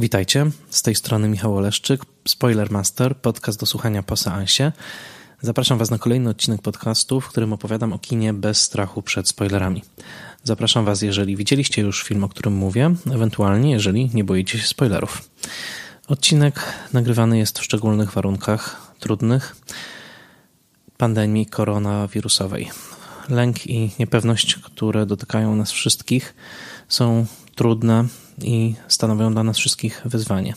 Witajcie, z tej strony Michał Oleszczyk, Spoilermaster, podcast do słuchania po seansie. Zapraszam Was na kolejny odcinek podcastu, w którym opowiadam o kinie bez strachu przed spoilerami. Zapraszam Was, jeżeli widzieliście już film, o którym mówię, ewentualnie jeżeli nie boicie się spoilerów. Odcinek nagrywany jest w szczególnych warunkach, trudnych, pandemii koronawirusowej. Lęk i niepewność, które dotykają nas wszystkich, są trudne i stanowią dla nas wszystkich wyzwanie.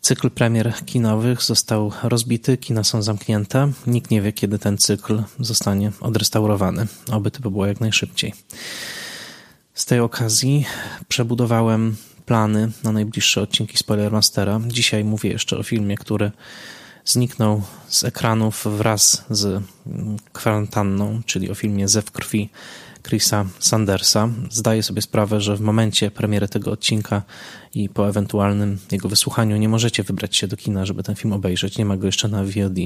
Cykl premier kinowych został rozbity, kina są zamknięte. Nikt nie wie, kiedy ten cykl zostanie odrestaurowany. Oby to było jak najszybciej. Z tej okazji przebudowałem plany na najbliższe odcinki Spoilermastera. Dzisiaj mówię jeszcze o filmie, który zniknął z ekranów wraz z kwarantanną, czyli o filmie Zew krwi Chrisa Sandersa. Zdaję sobie sprawę, że w momencie premiery tego odcinka i po ewentualnym jego wysłuchaniu nie możecie wybrać się do kina, żeby ten film obejrzeć. Nie ma go jeszcze na VOD.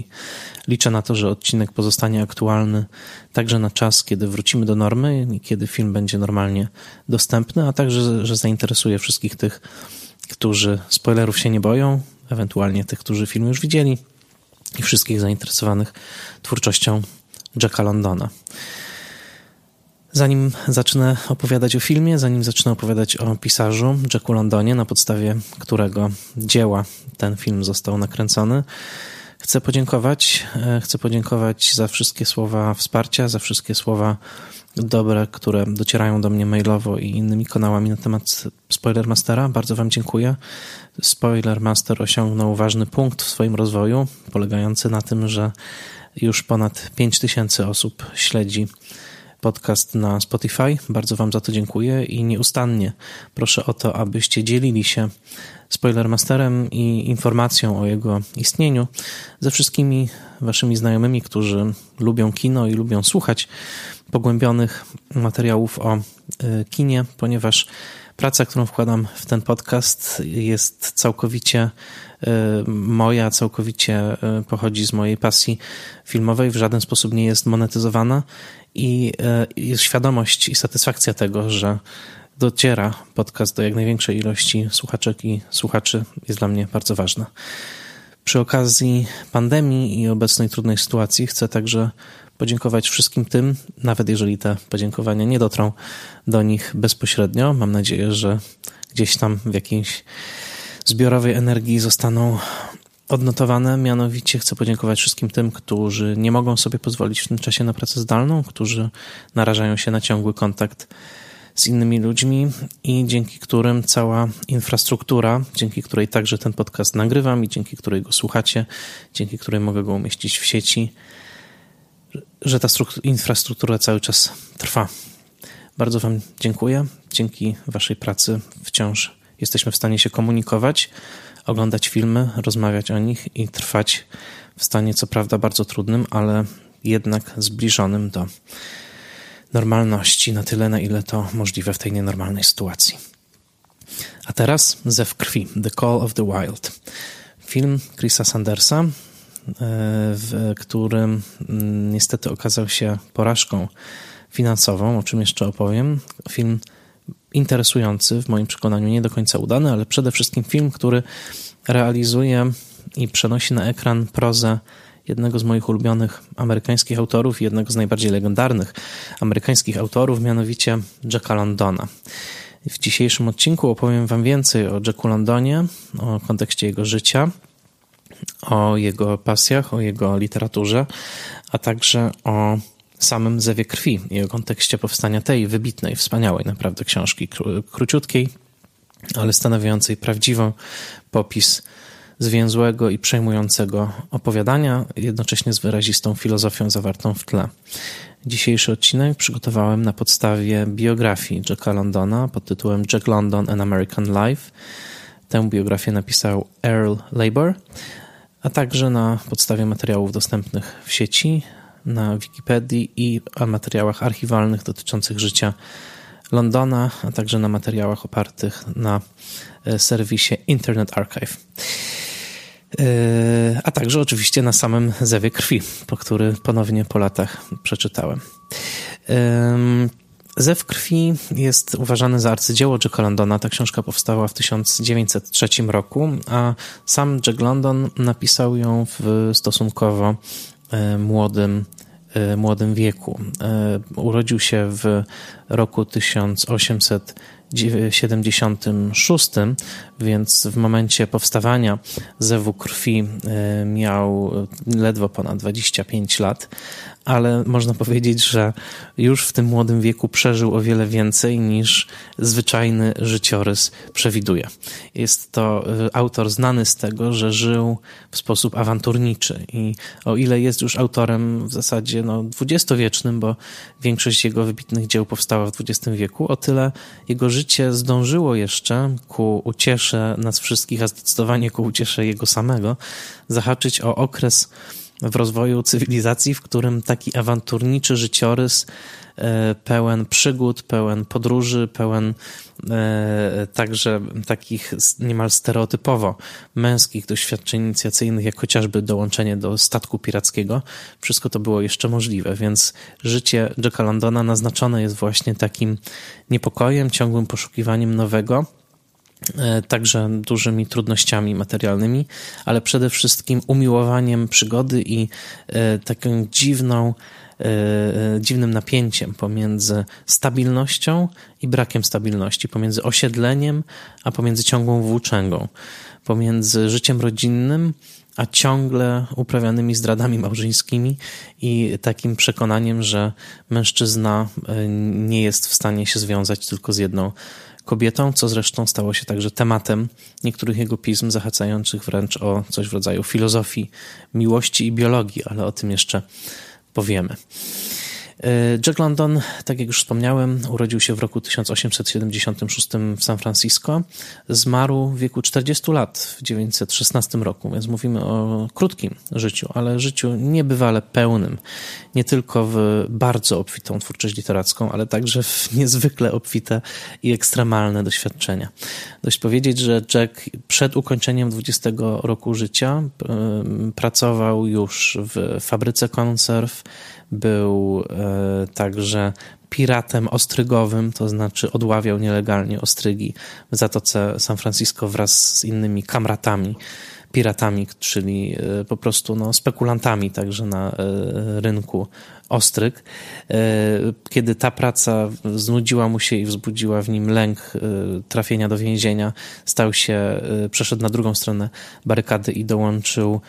Liczę na to, że odcinek pozostanie aktualny także na czas, kiedy wrócimy do normy i kiedy film będzie normalnie dostępny, a także, że zainteresuje wszystkich tych, którzy spoilerów się nie boją, ewentualnie tych, którzy film już widzieli i wszystkich zainteresowanych twórczością Jacka Londona. Zanim zacznę opowiadać o filmie, zanim zacznę opowiadać o pisarzu Jacku Londonie, na podstawie którego dzieła ten film został nakręcony, chcę podziękować. E, chcę podziękować za wszystkie słowa wsparcia, za wszystkie słowa dobre, które docierają do mnie mailowo i innymi kanałami na temat Spoilermastera. Bardzo Wam dziękuję. Spoilermaster osiągnął ważny punkt w swoim rozwoju, polegający na tym, że już ponad 5000 osób śledzi podcast na Spotify. Bardzo Wam za to dziękuję i nieustannie proszę o to, abyście dzielili się Spoilermasterem i informacją o jego istnieniu ze wszystkimi Waszymi znajomymi, którzy lubią kino i lubią słuchać pogłębionych materiałów o y, kinie, ponieważ praca, którą wkładam w ten podcast jest całkowicie y, moja, całkowicie y, pochodzi z mojej pasji filmowej, w żaden sposób nie jest monetyzowana i jest świadomość i satysfakcja tego, że dociera podcast do jak największej ilości słuchaczek i słuchaczy jest dla mnie bardzo ważna. Przy okazji pandemii i obecnej trudnej sytuacji chcę także podziękować wszystkim tym, nawet jeżeli te podziękowania nie dotrą do nich bezpośrednio. Mam nadzieję, że gdzieś tam w jakiejś zbiorowej energii zostaną odnotowane. Mianowicie chcę podziękować wszystkim tym, którzy nie mogą sobie pozwolić w tym czasie na pracę zdalną, którzy narażają się na ciągły kontakt z innymi ludźmi i dzięki którym cała infrastruktura, dzięki której także ten podcast nagrywam i dzięki której go słuchacie, dzięki której mogę go umieścić w sieci, że ta infrastruktura cały czas trwa. Bardzo Wam dziękuję. Dzięki Waszej pracy wciąż jesteśmy w stanie się komunikować, oglądać filmy, rozmawiać o nich i trwać w stanie, co prawda, bardzo trudnym, ale jednak zbliżonym do normalności na tyle, na ile to możliwe w tej nienormalnej sytuacji. A teraz Zew krwi, The Call of the Wild. Film Chrisa Sandersa, e, w którym mm, niestety okazał się porażką finansową, o czym jeszcze opowiem. Film interesujący, w moim przekonaniu nie do końca udany, ale przede wszystkim film, który realizuje i przenosi na ekran prozę jednego z moich ulubionych amerykańskich autorów i jednego z najbardziej legendarnych amerykańskich autorów, mianowicie Jacka Londona. W dzisiejszym odcinku opowiem Wam więcej o Jacku Londonie, o kontekście jego życia, o jego pasjach, o jego literaturze, a także o samym Zewie Krwi i o kontekście powstania tej wybitnej, wspaniałej naprawdę książki, króciutkiej, ale stanowiącej prawdziwą popis zwięzłego i przejmującego opowiadania, jednocześnie z wyrazistą filozofią zawartą w tle. Dzisiejszy odcinek przygotowałem na podstawie biografii Jacka Londona pod tytułem Jack London An American Life. Tę biografię napisał Earl Labor, a także na podstawie materiałów dostępnych w sieci, na Wikipedii i materiałach archiwalnych dotyczących życia Londona, a także na materiałach opartych na e, serwisie Internet Archive. E, a także oczywiście na samym zewie krwi, po który ponownie po latach przeczytałem. Zew krwi jest uważany za arcydzieło Jacka Londona. Ta książka powstała w 1903 roku, a sam Jack London napisał ją w stosunkowo e, młodym, młodym wieku. E, urodził się w roku 1876, więc w momencie powstawania zewu krwi miał ledwo ponad 25 lat, ale można powiedzieć, że już w tym młodym wieku przeżył o wiele więcej niż zwyczajny życiorys przewiduje. Jest to y, autor znany z tego, że żył w sposób awanturniczy i o ile jest już autorem w zasadzie no, dwudziestowiecznym, bo większość jego wybitnych dzieł powstała w XX wieku, o tyle jego życie zdążyło jeszcze ku uciesze nas wszystkich, a zdecydowanie ku uciesze jego samego, zahaczyć o okres w rozwoju cywilizacji, w którym taki awanturniczy życiorys e, pełen przygód, pełen podróży, pełen e, także takich niemal stereotypowo męskich doświadczeń inicjacyjnych, jak chociażby dołączenie do statku pirackiego, wszystko to było jeszcze możliwe, więc życie Jacka Londona naznaczone jest właśnie takim niepokojem, ciągłym poszukiwaniem nowego, także dużymi trudnościami materialnymi, ale przede wszystkim umiłowaniem przygody i e, taką dziwną, e, dziwnym napięciem pomiędzy stabilnością i brakiem stabilności, pomiędzy osiedleniem, a pomiędzy ciągłą włóczęgą, pomiędzy życiem rodzinnym, a ciągle uprawianymi zdradami małżeńskimi i takim przekonaniem, że mężczyzna nie jest w stanie się związać tylko z jedną kobietą, co zresztą stało się także tematem niektórych jego pism, zachęcających wręcz o coś w rodzaju filozofii miłości i biologii, ale o tym jeszcze powiemy. E, Jack London, tak jak już wspomniałem, urodził się w roku 1876 w San Francisco. Zmarł w wieku 40 lat w 1916 roku, więc mówimy o krótkim życiu, ale życiu niebywale pełnym. Nie tylko w bardzo obfitą twórczość literacką, ale także w niezwykle obfite i ekstremalne doświadczenia. Dość powiedzieć, że Jack przed ukończeniem 20 roku życia pracował już w fabryce konserw, był e, także piratem ostrygowym, to znaczy odławiał nielegalnie ostrygi w Zatoce San Francisco wraz z innymi kamratami piratami, czyli e, po prostu no, spekulantami także na e, rynku ostryg. E, kiedy ta praca znudziła mu się i wzbudziła w nim lęk e, trafienia do więzienia, stał się, e, przeszedł na drugą stronę barykady i dołączył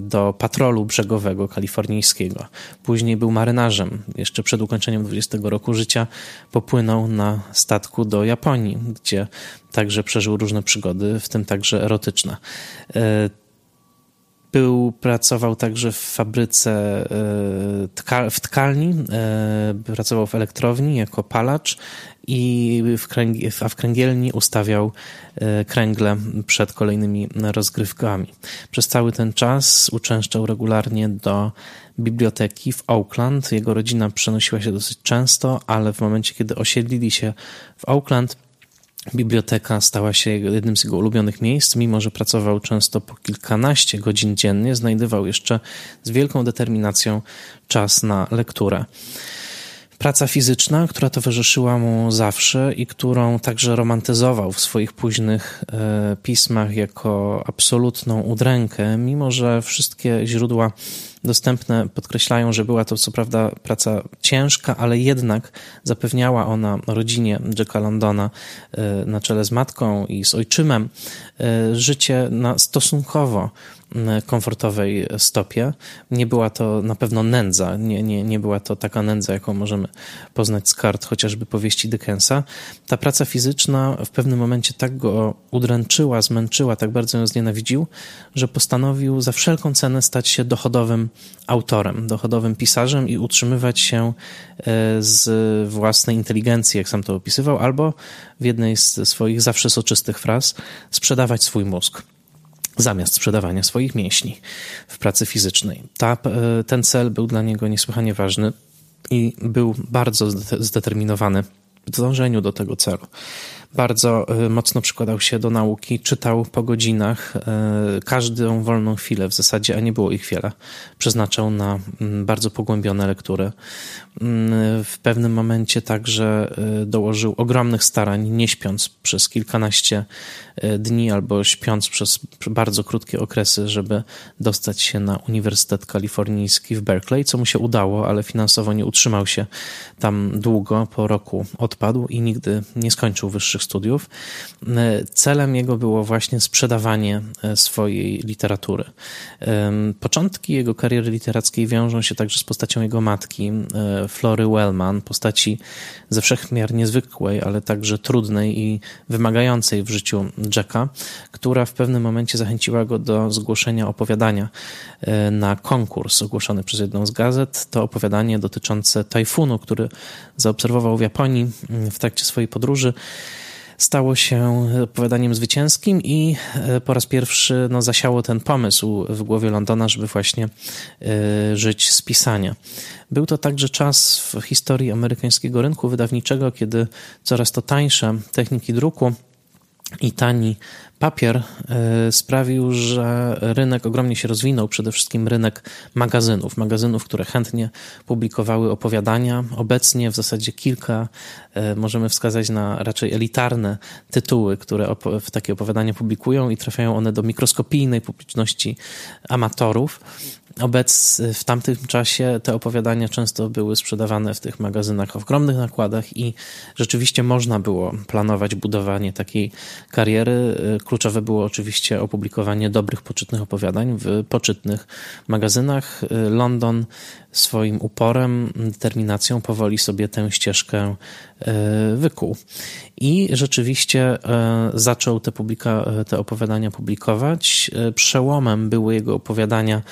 do patrolu brzegowego kalifornijskiego. Później był marynarzem. Jeszcze przed ukończeniem 20 roku życia popłynął na statku do Japonii, gdzie także przeżył różne przygody, w tym także erotyczne. Był, pracował także w fabryce, e, w tkalni, e, pracował w elektrowni jako palacz i w, kręgi, a w kręgielni ustawiał e, kręgle przed kolejnymi rozgrywkami. Przez cały ten czas uczęszczał regularnie do biblioteki w Oakland. Jego rodzina przenosiła się dosyć często, ale w momencie, kiedy osiedlili się w Oakland, Biblioteka stała się jednym z jego ulubionych miejsc, mimo że pracował często po kilkanaście godzin dziennie, znajdował jeszcze z wielką determinacją czas na lekturę. Praca fizyczna, która towarzyszyła mu zawsze i którą także romantyzował w swoich późnych e, pismach jako absolutną udrękę, mimo że wszystkie źródła dostępne podkreślają, że była to co prawda praca ciężka, ale jednak zapewniała ona rodzinie Jacka Londona e, na czele z matką i z ojczymem e, życie na stosunkowo komfortowej stopie. Nie była to na pewno nędza, nie, nie, nie była to taka nędza, jaką możemy poznać z kart chociażby powieści Dickensa. Ta praca fizyczna w pewnym momencie tak go udręczyła, zmęczyła, tak bardzo ją znienawidził, że postanowił za wszelką cenę stać się dochodowym autorem, dochodowym pisarzem i utrzymywać się e, z własnej inteligencji, jak sam to opisywał, albo w jednej z swoich zawsze soczystych fraz sprzedawać swój mózg zamiast sprzedawania swoich mięśni w pracy fizycznej. Ta, e, ten cel był dla niego niesłychanie ważny i był bardzo zdeterminowany w dążeniu do tego celu. Bardzo mocno przykładał się do nauki, czytał po godzinach, każdą wolną chwilę w zasadzie, a nie było ich wiele, przeznaczał na mm, bardzo pogłębione lektury. Mm, w pewnym momencie także dołożył ogromnych starań, nie śpiąc przez kilkanaście dni albo śpiąc przez bardzo krótkie okresy, żeby dostać się na Uniwersytet Kalifornijski w Berkeley, co mu się udało, ale finansowo nie utrzymał się tam długo. Po roku odpadł i nigdy nie skończył wyższych studiów. Celem jego było właśnie sprzedawanie e, swojej literatury. Początki jego kariery literackiej wiążą się także z postacią jego matki, e, Flory Wellman, postaci ze wszechmiar niezwykłej, ale także trudnej i wymagającej w życiu Jacka, która w pewnym momencie zachęciła go do zgłoszenia opowiadania e, na konkurs ogłoszony przez jedną z gazet. To opowiadanie dotyczące tajfunu, który zaobserwował w Japonii w trakcie swojej podróży stało się opowiadaniem zwycięskim i e, po raz pierwszy no, zasiało ten pomysł w głowie Londona, żeby właśnie y, żyć z pisania. Był to także czas w historii amerykańskiego rynku wydawniczego, kiedy coraz to tańsze techniki druku i tani papier e, sprawił, że rynek ogromnie się rozwinął, przede wszystkim rynek magazynów, magazynów, które chętnie publikowały opowiadania. Obecnie w zasadzie kilka e, możemy wskazać na raczej elitarne tytuły, które w takie opowiadania publikują i trafiają one do mikroskopijnej publiczności amatorów. Obec w tamtym czasie te opowiadania często były sprzedawane w tych magazynach w ogromnych nakładach i rzeczywiście można było planować budowanie takiej kariery. Kluczowe było oczywiście opublikowanie dobrych, poczytnych opowiadań w poczytnych magazynach. London swoim uporem, determinacją powoli sobie tę ścieżkę e, wykuł. I rzeczywiście e, zaczął te, publika, te opowiadania publikować. E, przełomem były jego opowiadania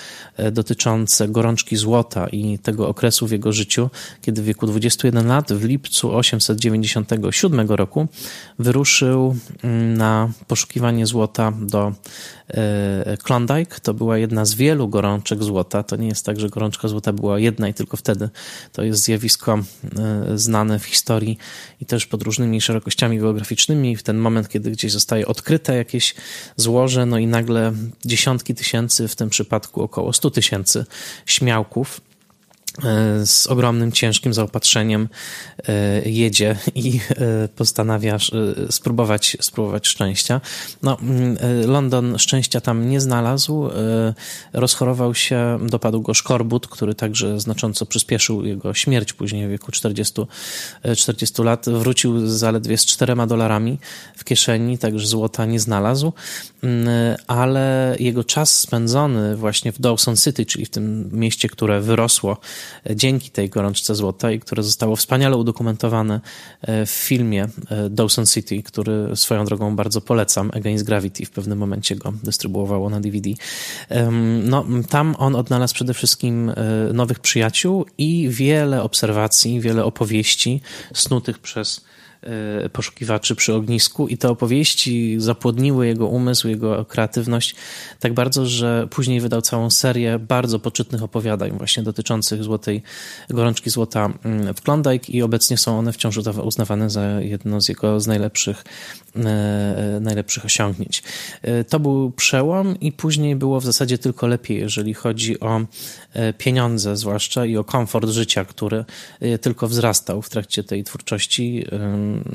dotyczące gorączki złota i tego okresu w jego życiu, kiedy w wieku 21 lat, w lipcu 897 roku, wyruszył mm, na poszukiwanie złota do Klondike. To była jedna z wielu gorączek złota. To nie jest tak, że gorączka złota była jedna i tylko wtedy. To jest zjawisko e, znane w historii i też pod różnymi szerokościami geograficznymi. W ten moment, kiedy gdzieś zostaje odkryte jakieś złoże, no i nagle dziesiątki tysięcy, w tym przypadku około 100 tysięcy śmiałków E, z ogromnym, ciężkim zaopatrzeniem e, jedzie i e, postanawia spróbować, spróbować szczęścia. No, mm, London szczęścia tam nie znalazł. Rozchorował się, dopadł go szkorbut, który także znacząco przyspieszył jego śmierć później w wieku 40, 40 lat. Wrócił zaledwie z czterema dolarami w kieszeni, także złota nie znalazł, mm, ale jego czas spędzony właśnie w Dawson City, czyli w tym mieście, które wyrosło dzięki tej gorączce złota i które zostało wspaniale udokumentowane e, w filmie e, Dawson City, który swoją drogą bardzo polecam. Against Gravity w pewnym momencie go dystrybuowało na DVD. No, tam on odnalazł przede wszystkim e, nowych przyjaciół i wiele obserwacji, wiele opowieści snutych przez poszukiwaczy przy ognisku i te opowieści zapłodniły jego umysł, jego kreatywność tak bardzo, że później wydał całą serię bardzo poczytnych opowiadań właśnie dotyczących złotej, gorączki złota mm, w Klondike i obecnie są one wciąż uznawane za jedno z jego z najlepszych, e, najlepszych osiągnięć. E, to był przełom i później było w zasadzie tylko lepiej, jeżeli chodzi o pieniądze zwłaszcza i o komfort życia, który tylko wzrastał w trakcie tej twórczości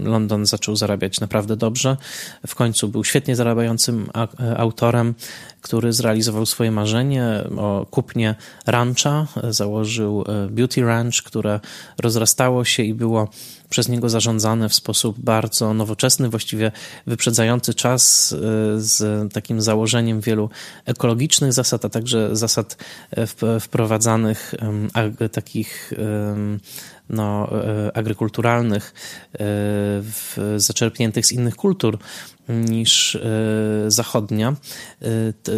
London zaczął zarabiać naprawdę dobrze. W końcu był świetnie zarabiającym autorem, który zrealizował swoje marzenie o kupnie rancha. Założył e, Beauty Ranch, które rozrastało się i było przez niego zarządzane w sposób bardzo nowoczesny, właściwie wyprzedzający czas e, z takim założeniem wielu ekologicznych zasad, a także zasad e, wprowadzanych takich no, agrykulturalnych, zaczerpniętych z innych kultur niż e, zachodnia, e,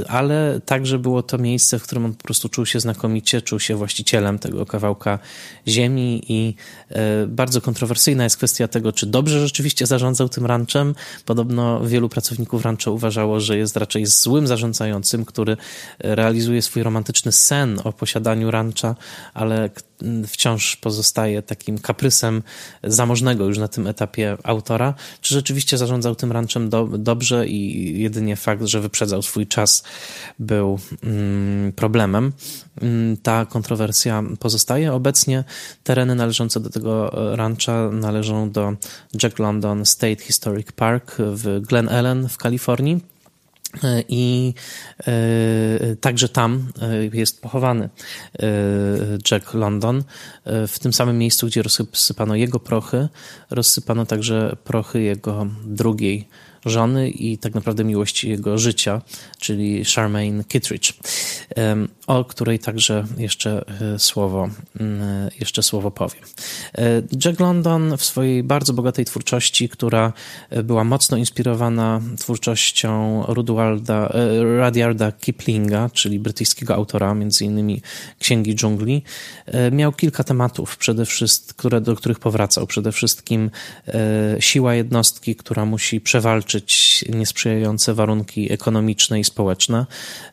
ale także było to miejsce, w którym on po prostu czuł się znakomicie, czuł się właścicielem tego kawałka ziemi i e, bardzo kontrowersyjna jest kwestia tego, czy dobrze rzeczywiście zarządzał tym ranczem. Podobno wielu pracowników rancha uważało, że jest raczej złym zarządzającym, który realizuje swój romantyczny sen o posiadaniu rancha, ale wciąż pozostaje staje takim kaprysem zamożnego już na tym etapie autora, czy rzeczywiście zarządzał tym ranchem do, dobrze i jedynie fakt, że wyprzedzał swój czas był mm, problemem. Mm, ta kontrowersja pozostaje. Obecnie tereny należące do tego rancha należą do Jack London State Historic Park w Glen Ellen w Kalifornii. I e, także tam e, jest pochowany e, Jack London. W tym samym miejscu, gdzie rozsypano jego prochy, rozsypano także prochy jego drugiej żony i tak naprawdę miłości jego życia, czyli Charmaine Kittredge, o której także jeszcze e, słowo, mm, jeszcze słowo powiem. E, Jack London w swojej bardzo bogatej twórczości, która e, była mocno inspirowana twórczością Rudyarda, Rudyarda Kiplinga, czyli brytyjskiego autora, między innymi Księgi Dżungli, miał kilka tematów, przede wszystkim, które, do których powracał. Przede wszystkim siła jednostki, która musi przewalczyć niesprzyjające warunki ekonomiczne i społeczne.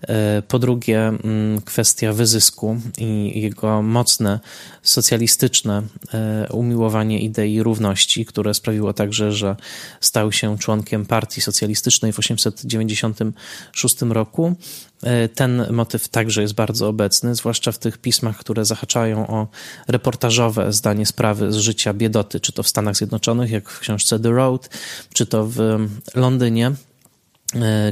E, po drugie, mm, kwestia wyzysku i jego mocne socjalistyczne e, umiłowanie idei równości, które sprawiło także, że stał się członkiem Partii Socjalistycznej w 1896 roku. E, ten motyw także jest bardzo obecny, zwłaszcza w tych pismach, które zahaczają o reportażowe zdanie sprawy z życia biedoty, czy to w Stanach Zjednoczonych, jak w książce The Road, czy to w Londynie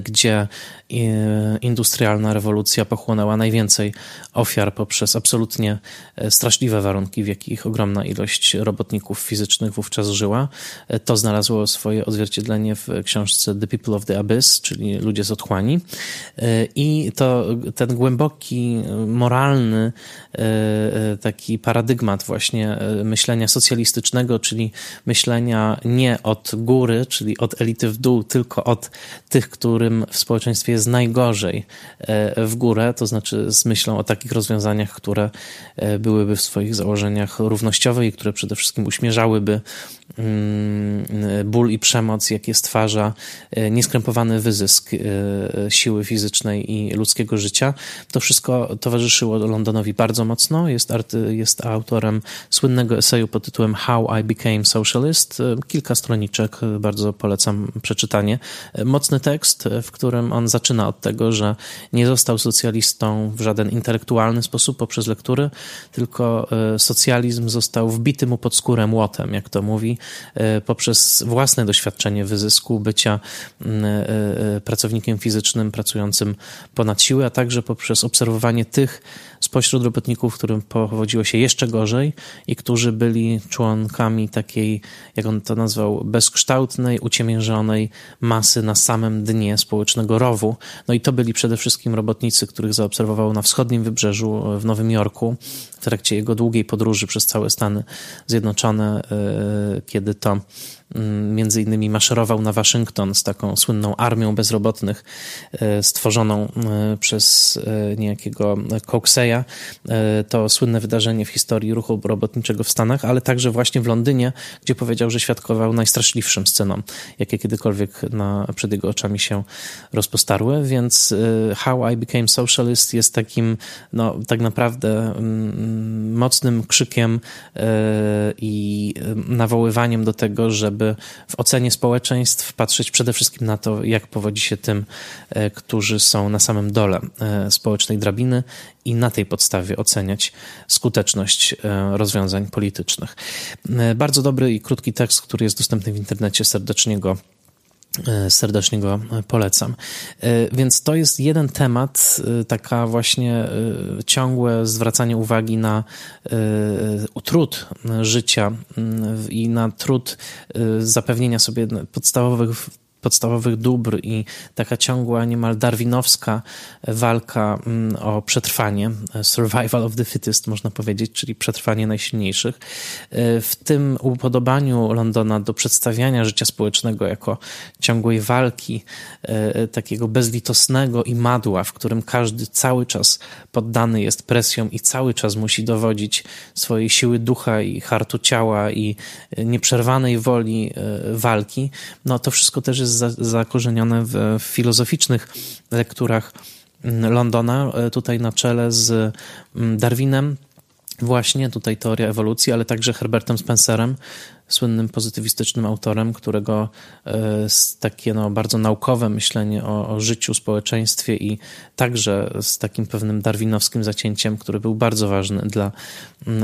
gdzie E, industrialna rewolucja pochłonęła najwięcej ofiar poprzez absolutnie e, straszliwe warunki, w jakich ogromna ilość robotników fizycznych wówczas żyła. E, to znalazło swoje odzwierciedlenie w książce The People of the Abyss, czyli Ludzie z otchłani. I to ten głęboki, moralny taki paradygmat właśnie myślenia socjalistycznego, czyli myślenia nie od góry, czyli od elity w dół, tylko od tych, którym w społeczeństwie jest najgorzej e, w górę, to znaczy z myślą o takich rozwiązaniach, które e, byłyby w swoich założeniach równościowe i które przede wszystkim uśmierzałyby ból i przemoc, jakie stwarza e, nieskrępowany wyzysk siły fizycznej i ludzkiego życia. To wszystko towarzyszyło Londonowi bardzo mocno. Jest, arty, jest autorem słynnego eseju pod tytułem How I Became Socialist. Kilka stroniczek, bardzo polecam przeczytanie. Mocny tekst, w którym on zaczyna od tego, że nie został socjalistą w żaden intelektualny sposób poprzez lektury, tylko e, socjalizm został wbity mu pod skórę młotem, jak to mówi, e, poprzez własne doświadczenie wyzysku, bycia e, pracownikiem fizycznym pracującym ponad siły, a także poprzez obserwowanie tych spośród robotników, którym powodziło się jeszcze gorzej i którzy byli członkami takiej, jak on to nazwał, bezkształtnej, uciemiężonej masy na samym dnie społecznego rowu. No i to byli przede wszystkim robotnicy, których zaobserwował na wschodnim wybrzeżu w Nowym Jorku w trakcie jego długiej podróży przez całe Stany Zjednoczone, e, kiedy to między innymi maszerował na Waszyngton z taką słynną armią bezrobotnych e, stworzoną e, przez e, niejakiego Coxeya. To słynne wydarzenie w historii ruchu robotniczego w Stanach, ale także właśnie w Londynie, gdzie powiedział, że świadkował najstraszliwszym scenom, jakie kiedykolwiek na, przed jego oczami się rozpostarły, więc How I Became Socialist jest takim, no tak naprawdę mm, mocnym krzykiem i nawoływaniem do tego, żeby żeby w ocenie społeczeństw patrzeć przede wszystkim na to, jak powodzi się tym, e, którzy są na samym dole e, społecznej drabiny i na tej podstawie oceniać skuteczność e, rozwiązań politycznych. Bardzo dobry i krótki tekst, który jest dostępny w internecie, serdecznie go serdecznie go polecam. Więc to jest jeden temat, taka właśnie ciągłe zwracanie uwagi na trud życia i na trud zapewnienia sobie podstawowych podstawowych dóbr i taka ciągła, niemal darwinowska walka mm, o przetrwanie, survival of the fittest, można powiedzieć, czyli przetrwanie najsilniejszych. E, w tym upodobaniu Londona do przedstawiania życia społecznego jako ciągłej walki, e, takiego bezlitosnego i madła, w którym każdy cały czas poddany jest presją i cały czas musi dowodzić swojej siły ducha i hartu ciała i nieprzerwanej woli e, walki, no to wszystko też jest zakorzenione w filozoficznych lekturach Londona, e, tutaj na czele z mm, Darwinem, właśnie tutaj teoria ewolucji, ale także Herbertem Spencerem, słynnym pozytywistycznym autorem, którego e, takie no, bardzo naukowe myślenie o, o, życiu, społeczeństwie i także z takim pewnym darwinowskim zacięciem, który był bardzo ważny dla,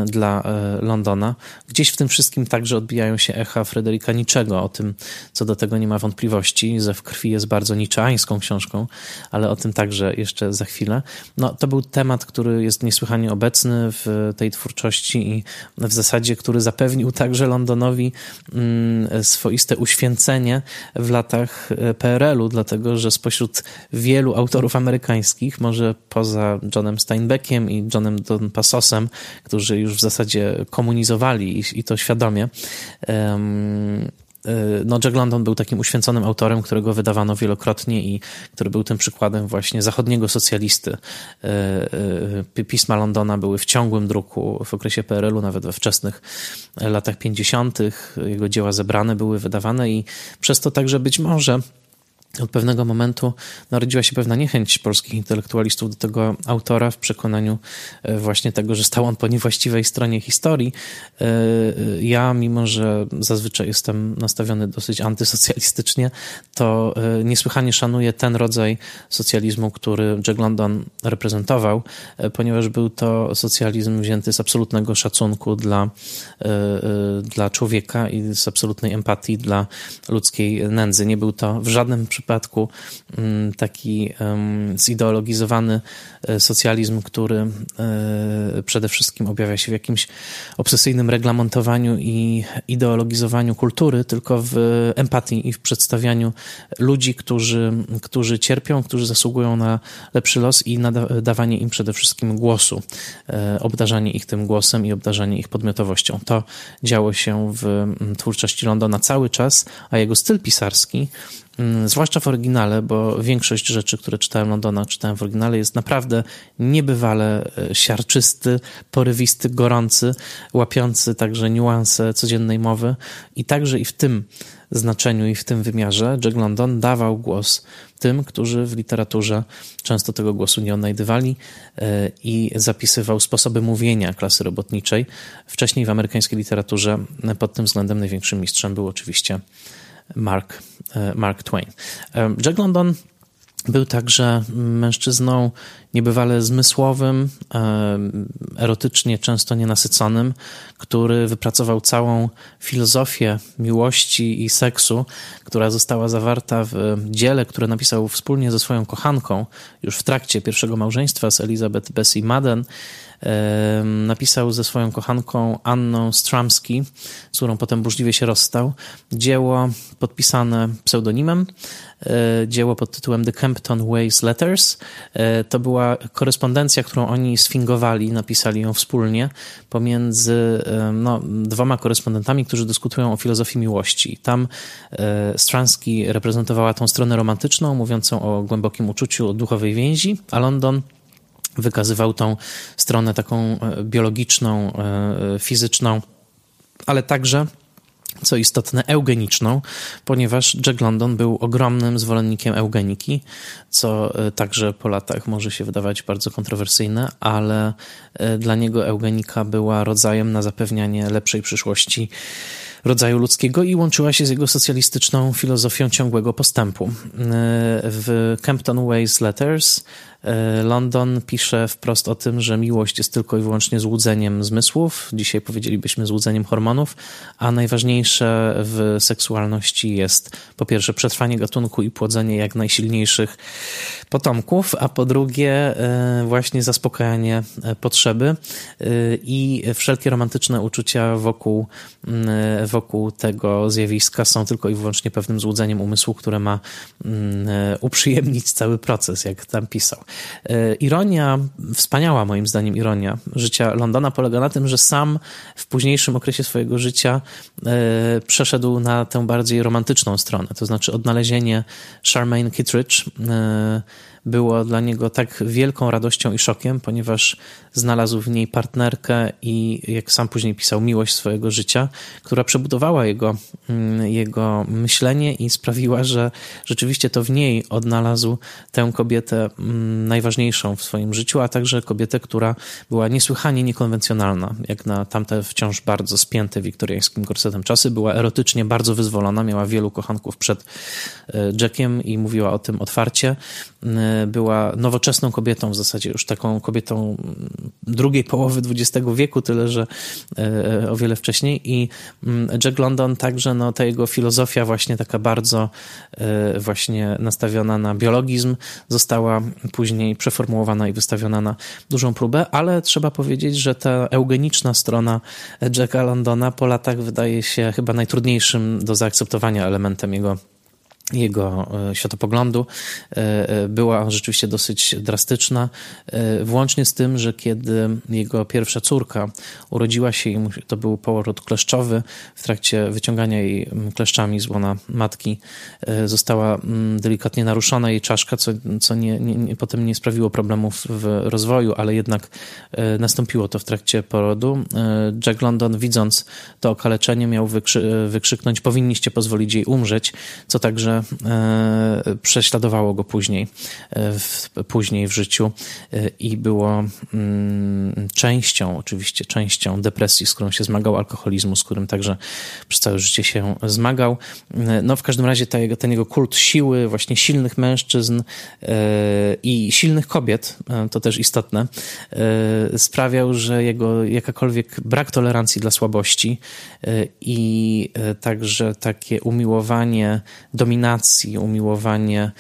dla e, Londona. Gdzieś w tym wszystkim także odbijają się echa Fryderyka Niczego, o tym, co do tego nie ma wątpliwości. Zew krwi jest bardzo niczeańską książką, ale o tym także jeszcze za chwilę. No, to był temat, który jest niesłychanie obecny w tej twórczości i w zasadzie, który zapewnił także Londonowi Mm, swoiste uświęcenie w latach e, PRL-u, dlatego że spośród wielu autorów amerykańskich, może poza Johnem Steinbeckiem i Johnem Don Passosem, którzy już w zasadzie komunizowali i, to świadomie, no Jack London był takim uświęconym autorem, którego wydawano wielokrotnie i który był tym przykładem właśnie zachodniego socjalisty. Y, y, pisma Londona były w ciągłym druku w okresie PRL-u, nawet we wczesnych latach 50. Jego dzieła zebrane były wydawane i przez to także być może od pewnego momentu narodziła się pewna niechęć polskich intelektualistów do tego autora w przekonaniu e, właśnie tego, że stał on po niewłaściwej stronie historii. E, ja, mimo że zazwyczaj jestem nastawiony dosyć antysocjalistycznie, to e, niesłychanie szanuję ten rodzaj socjalizmu, który Jack London reprezentował, ponieważ był to socjalizm wzięty z absolutnego szacunku dla, dla człowieka i z absolutnej empatii dla ludzkiej nędzy. Nie był to w żadnym przypadku przypadku mm, taki zideologizowany e, socjalizm, który e, przede wszystkim objawia się w jakimś obsesyjnym reglamentowaniu i ideologizowaniu kultury, tylko w empatii i w przedstawianiu ludzi, którzy, którzy cierpią, którzy zasługują na lepszy los i nadawanie im przede wszystkim głosu, e, obdarzanie ich tym głosem i obdarzanie ich podmiotowością. To działo się w mm, twórczości Londona cały czas, a jego styl pisarski zwłaszcza w oryginale, bo większość rzeczy, które czytałem Londona, czytałem w oryginale, jest naprawdę niebywale e, siarczysty, porywisty, gorący, łapiący także niuanse codziennej mowy i także i w tym znaczeniu i w tym wymiarze Jack London dawał głos tym, którzy w literaturze często tego głosu nie odnajdywali e, i zapisywał sposoby mówienia klasy robotniczej. Wcześniej w amerykańskiej literaturze pod tym względem największym mistrzem był oczywiście Mark, e, Mark Twain. E, Jack London był także mężczyzną niebywale zmysłowym, erotycznie często nienasyconym, który wypracował całą filozofię miłości i seksu, która została zawarta w dziele, które napisał wspólnie ze swoją kochanką już w trakcie pierwszego małżeństwa z Elizabeth Bessie Madden napisał ze swoją kochanką Anną Stramski, z którą potem burzliwie się rozstał, dzieło podpisane pseudonimem, e, dzieło pod tytułem The Campton Ways Letters. E, to była korespondencja, którą oni sfingowali, napisali ją wspólnie pomiędzy no, dwoma korespondentami, którzy dyskutują o filozofii miłości. Tam e, Stramski reprezentowała tą stronę romantyczną, mówiącą o głębokim uczuciu, o duchowej więzi, a London wykazywał tą stronę taką e, biologiczną, e, fizyczną, ale także co istotne, eugeniczną, ponieważ Jack London był ogromnym zwolennikiem eugeniki, co e, także po latach może się wydawać bardzo kontrowersyjne, ale dla niego eugenika była rodzajem na zapewnianie lepszej przyszłości rodzaju ludzkiego i łączyła się z jego socjalistyczną filozofią ciągłego postępu. W Campton Ways Letters E, London pisze wprost o tym, że miłość jest tylko i wyłącznie złudzeniem zmysłów, dzisiaj powiedzielibyśmy złudzeniem hormonów, a najważniejsze w seksualności jest po pierwsze przetrwanie gatunku i płodzenie jak najsilniejszych potomków, a po drugie e, właśnie zaspokajanie e, potrzeby i wszelkie romantyczne uczucia wokół, wokół tego zjawiska są tylko i wyłącznie pewnym złudzeniem umysłu, które ma uprzyjemnić cały proces, jak tam pisał. E, ironia, wspaniała moim zdaniem ironia życia Londona polega na tym, że sam w późniejszym okresie swojego życia e, przeszedł na tę bardziej romantyczną stronę, to znaczy odnalezienie Charmaine Kittredge, e, było dla niego tak wielką radością i szokiem, ponieważ znalazł w niej partnerkę i, jak sam później pisał, miłość swojego życia, która przebudowała jego, mm, jego myślenie i sprawiła, że rzeczywiście to w niej odnalazł tę kobietę mm, najważniejszą w swoim życiu, a także kobietę, która była niesłychanie niekonwencjonalna, jak na tamte wciąż bardzo spięte wiktoriańskim korsetem czasy. Była erotycznie bardzo wyzwolona, miała wielu kochanków przed e, Jackiem i mówiła o tym otwarcie. E, była nowoczesną kobietą, w zasadzie już taką kobietą mm, drugiej połowy XX wieku, tyle że e, o wiele wcześniej. I mm, Jack London także, no, ta jego filozofia właśnie taka bardzo właśnie nastawiona na biologizm została później przeformułowana i wystawiona na dużą próbę, ale trzeba powiedzieć, że ta eugeniczna strona Jacka Londona po latach wydaje się chyba najtrudniejszym do zaakceptowania elementem jego jego e, światopoglądu e, e, była rzeczywiście dosyć drastyczna, włącznie z tym, że kiedy jego pierwsza córka urodziła się i to był poród kleszczowy, w trakcie wyciągania jej kleszczami z łona matki została delikatnie naruszona jej czaszka, co, co nie, nie, potem nie sprawiło problemów w rozwoju, ale jednak nastąpiło to w trakcie porodu. Jack London, widząc to okaleczenie, miał wykrzy wykrzyknąć: Powinniście pozwolić jej umrzeć, co także E, prześladowało go później, e, w, później w życiu e, i było mm, częścią, oczywiście częścią depresji, z którą się zmagał, alkoholizmu, z którym także przez całe życie się zmagał. No w każdym razie ta, ten jego kult siły, właśnie silnych mężczyzn i silnych kobiet, to też istotne, sprawiał, że jego jakakolwiek brak tolerancji dla słabości i także takie umiłowanie dominacji dominacji, umiłowanie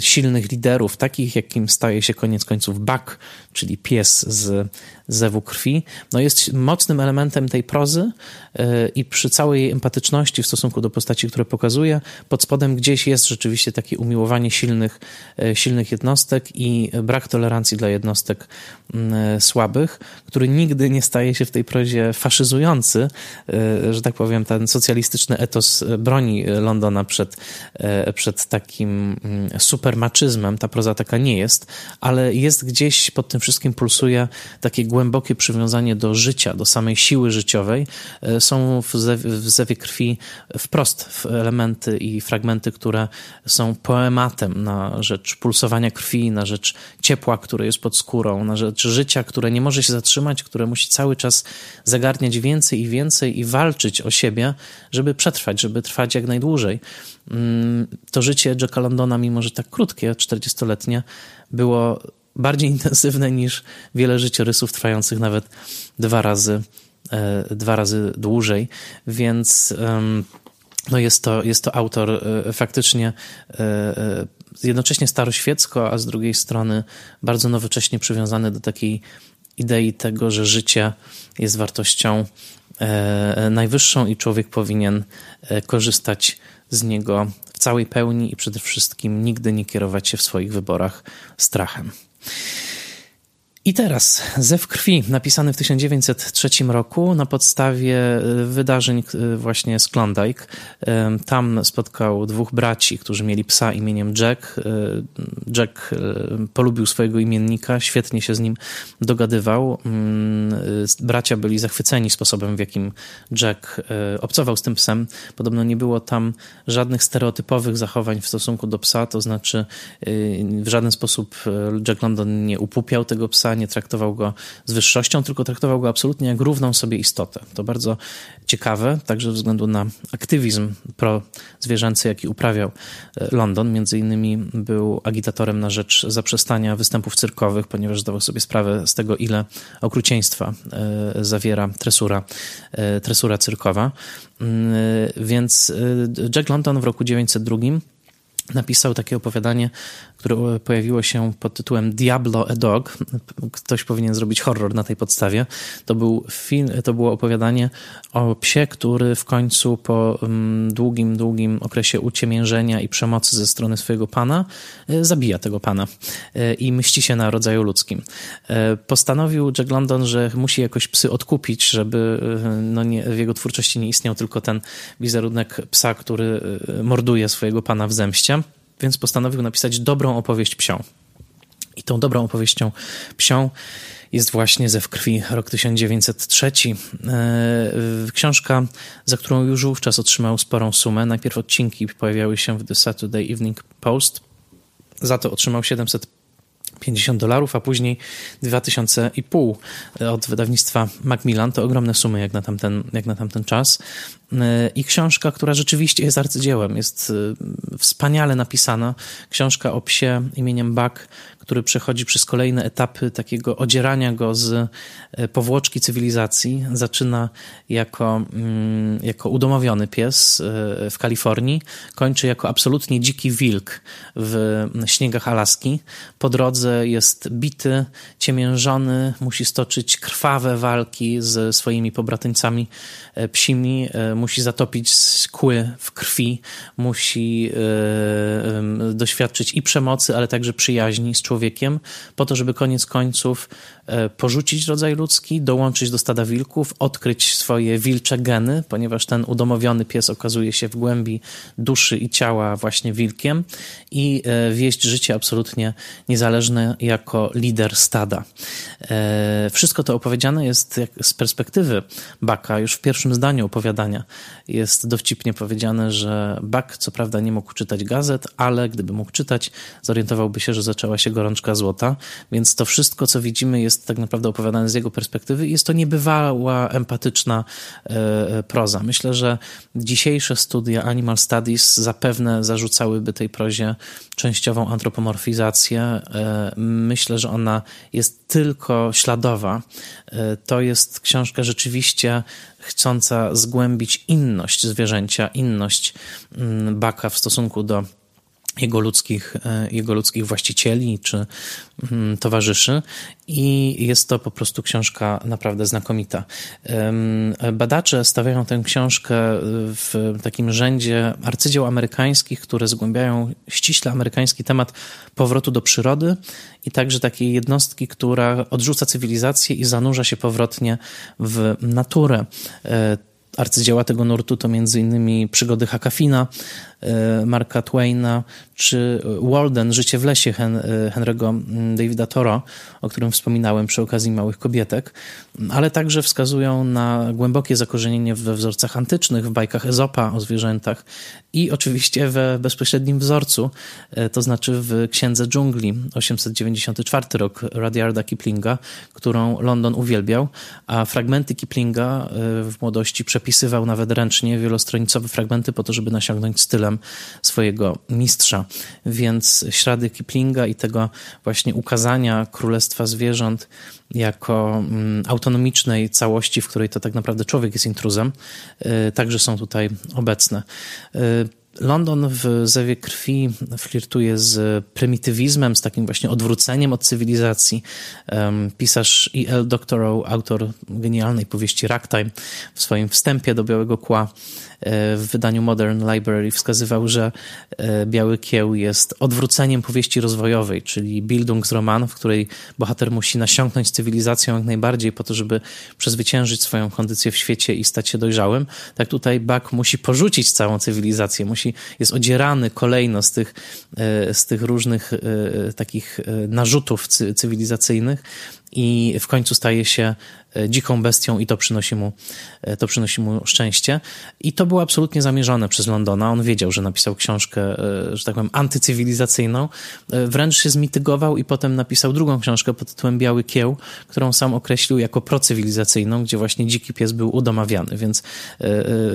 silnych liderów, takich jakim staje się koniec końców Buck, czyli pies z zewu krwi, no jest mocnym elementem tej prozy y, i przy całej jej empatyczności w stosunku do postaci, które pokazuje, pod spodem gdzieś jest rzeczywiście takie umiłowanie silnych, y, silnych jednostek i brak tolerancji dla jednostek mm, słabych, który nigdy nie staje się w tej prozie faszyzujący, że tak powiem, ten socjalistyczny etos broni Londona przed, przed takim mm, supermaczyzmem. Ta proza taka nie jest, ale jest gdzieś pod tym wszystkim pulsuje takie głębokie przywiązanie do życia, do samej siły życiowej. E, są w zewie, w zewie krwi wprost elementy i fragmenty, które są poematem na rzecz pulsowania krwi, na rzecz ciepła, które jest pod skórą, na rzecz życia, które nie może się zatrzymać, które musi cały czas zagarniać więcej i więcej i walczyć o siebie, żeby przetrwać, żeby trwać jak najdłużej. Mm, to życie Jacka Londona, mimo że tak krótkie, 40-letnie, było bardziej intensywne niż wiele życiorysów trwających nawet dwa razy, e, dwa razy dłużej, więc no jest, to, jest to autor e, faktycznie e, jednocześnie staroświecko, a z drugiej strony bardzo nowocześnie przywiązany do takiej idei tego, że życie jest wartością najwyższą i człowiek powinien korzystać z niego w całej pełni i przede wszystkim nigdy nie kierować się w swoich wyborach strachem. I teraz Zew krwi, napisany w 1903 roku na podstawie e, wydarzeń e, właśnie z Klondike. Tam spotkał dwóch braci, którzy mieli psa imieniem Jack. Jack polubił swojego imiennika, świetnie się z nim dogadywał. Mm, bracia byli zachwyceni sposobem, w jakim Jack obcował z tym psem. Podobno nie było tam żadnych stereotypowych zachowań w stosunku do psa, to znaczy w żaden sposób Jack London nie upupiał tego psa, nie traktował go z wyższością, tylko traktował go absolutnie jak równą sobie istotę. To bardzo ciekawe, także ze względu na aktywizm pro-zwierzęcy, jaki uprawiał e, London. Między innymi był agitatorem na rzecz zaprzestania występów cyrkowych, ponieważ zdawał sobie sprawę z tego, ile okrucieństwa e, zawiera tresura, e, tresura cyrkowa. Mm, więc Jack London w roku 1902 napisał takie opowiadanie które pojawiło się pod tytułem Diablo a Dog. Ktoś powinien zrobić horror na tej podstawie. To, był film, to było opowiadanie o psie, który w końcu po mm, długim, długim okresie uciemiężenia i przemocy ze strony swojego pana e, zabija tego pana e, i mści się na rodzaju ludzkim. E, postanowił Jack London, że musi jakoś psy odkupić, żeby no nie, w jego twórczości nie istniał tylko ten wizerunek psa, który morduje swojego pana w zemście. Więc postanowił napisać dobrą opowieść psią. I tą dobrą opowieścią psią jest właśnie Ze w krwi, rok 1903. E, książka, za którą już wówczas otrzymał sporą sumę. Najpierw odcinki pojawiały się w The Saturday Evening Post. Za to otrzymał 700 50 dolarów, a później 2000,5 od wydawnictwa Macmillan. To ogromne sumy jak na tamten, jak na tamten czas. E, I książka, która rzeczywiście jest arcydziełem, jest e, wspaniale napisana. Książka o psie imieniem Buck, który przechodzi przez kolejne etapy takiego odzierania go z e, powłoczki cywilizacji. Zaczyna jako, mm, jako udomowiony pies w Kalifornii, kończy jako absolutnie dziki wilk w śniegach Alaski. Po drodze jest bity, ciemiężony, musi stoczyć krwawe walki ze swoimi pobratyńcami psimi, musi zatopić kły w krwi, musi e, doświadczyć i przemocy, ale także przyjaźni z człowiekiem, po to, żeby koniec końców E, porzucić rodzaj ludzki, dołączyć do stada wilków, odkryć swoje wilcze geny, ponieważ ten udomowiony pies okazuje się w głębi duszy i ciała właśnie wilkiem i e, wieść życie absolutnie niezależne jako lider stada. Wszystko to opowiedziane jest z perspektywy Baka, już w pierwszym zdaniu opowiadania jest dowcipnie powiedziane, że Bak co prawda nie mógł czytać gazet, ale gdyby mógł czytać, zorientowałby się, że zaczęła się gorączka złota, więc to wszystko, co widzimy jest jest tak naprawdę opowiadane z jego perspektywy i jest to niebywała, empatyczna e, e, proza. Myślę, że dzisiejsze studia Animal Studies zapewne zarzucałyby tej prozie częściową antropomorfizację. E, myślę, że ona jest tylko śladowa. To jest książka rzeczywiście chcąca zgłębić inność zwierzęcia, inność mm, baka w stosunku do jego ludzkich, e, jego ludzkich właścicieli czy mm, towarzyszy i jest to po prostu książka naprawdę znakomita. Badacze stawiają tę książkę w takim rzędzie arcydzieł amerykańskich, które zgłębiają ściśle amerykański temat powrotu do przyrody i także takiej jednostki, która odrzuca cywilizację i zanurza się powrotnie w naturę e, arcydzieła tego nurtu to m.in. przygody Hakafina, e, Marka Twaina, czy Walden, Życie w lesie Hen e, Henry'ego Davida Toro, o którym wspominałem przy okazji Małych Kobietek, ale także wskazują na głębokie zakorzenienie we wzorcach antycznych, w bajkach Ezopa o zwierzętach i oczywiście we bezpośrednim wzorcu, e, to znaczy w Księdze Dżungli, 894 rok Rudyarda Kiplinga, którą London uwielbiał, a fragmenty Kiplinga w młodości przepisywał nawet ręcznie, wielostronicowe fragmenty po to, żeby nasiągnąć stylem swojego mistrza więc ślady Kiplinga i tego właśnie ukazania królestwa zwierząt jako mm, autonomicznej całości, w której to tak naprawdę człowiek jest intruzem, y, także są tutaj obecne. London w Zewie Krwi flirtuje z prymitywizmem, z takim właśnie odwróceniem od cywilizacji. Pisarz E.L. Doctorow, autor genialnej powieści Ragtime, w swoim wstępie do Białego Kła E, w wydaniu Modern Library wskazywał, że e, Biały Kieł jest odwróceniem powieści rozwojowej, czyli Bildungsroman, w której bohater musi nasiąknąć cywilizacją jak najbardziej po to, żeby przezwyciężyć swoją kondycję w świecie i stać się dojrzałym. Tak tutaj Buck musi porzucić całą cywilizację, musi, jest odzierany kolejno z tych, e, z tych różnych takich narzutów cywilizacyjnych i w końcu staje się e, dziką bestią i to przynosi mu, e, to przynosi mu szczęście. I to było absolutnie zamierzone przez Londona. On wiedział, że napisał książkę, e, że tak powiem, antycywilizacyjną. Wręcz się zmitygował i potem napisał drugą książkę pod tytułem Biały Kieł, którą sam określił jako procywilizacyjną, gdzie właśnie dziki pies był udomawiany. Więc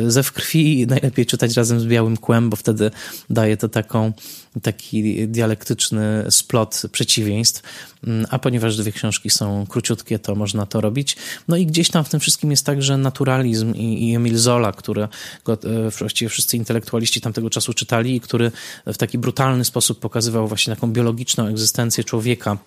ze w krwi najlepiej czytać razem z Białym Kłem, bo wtedy daje to taką, taki dialektyczny splot przeciwieństw. Mm, a ponieważ dwie książki są króciutkie, to można to robić. No i gdzieś tam w tym wszystkim jest także naturalizm i, i Emil Zola, który go, e, właściwie wszyscy intelektualiści tamtego czasu czytali i który w taki brutalny sposób pokazywał właśnie taką biologiczną egzystencję człowieka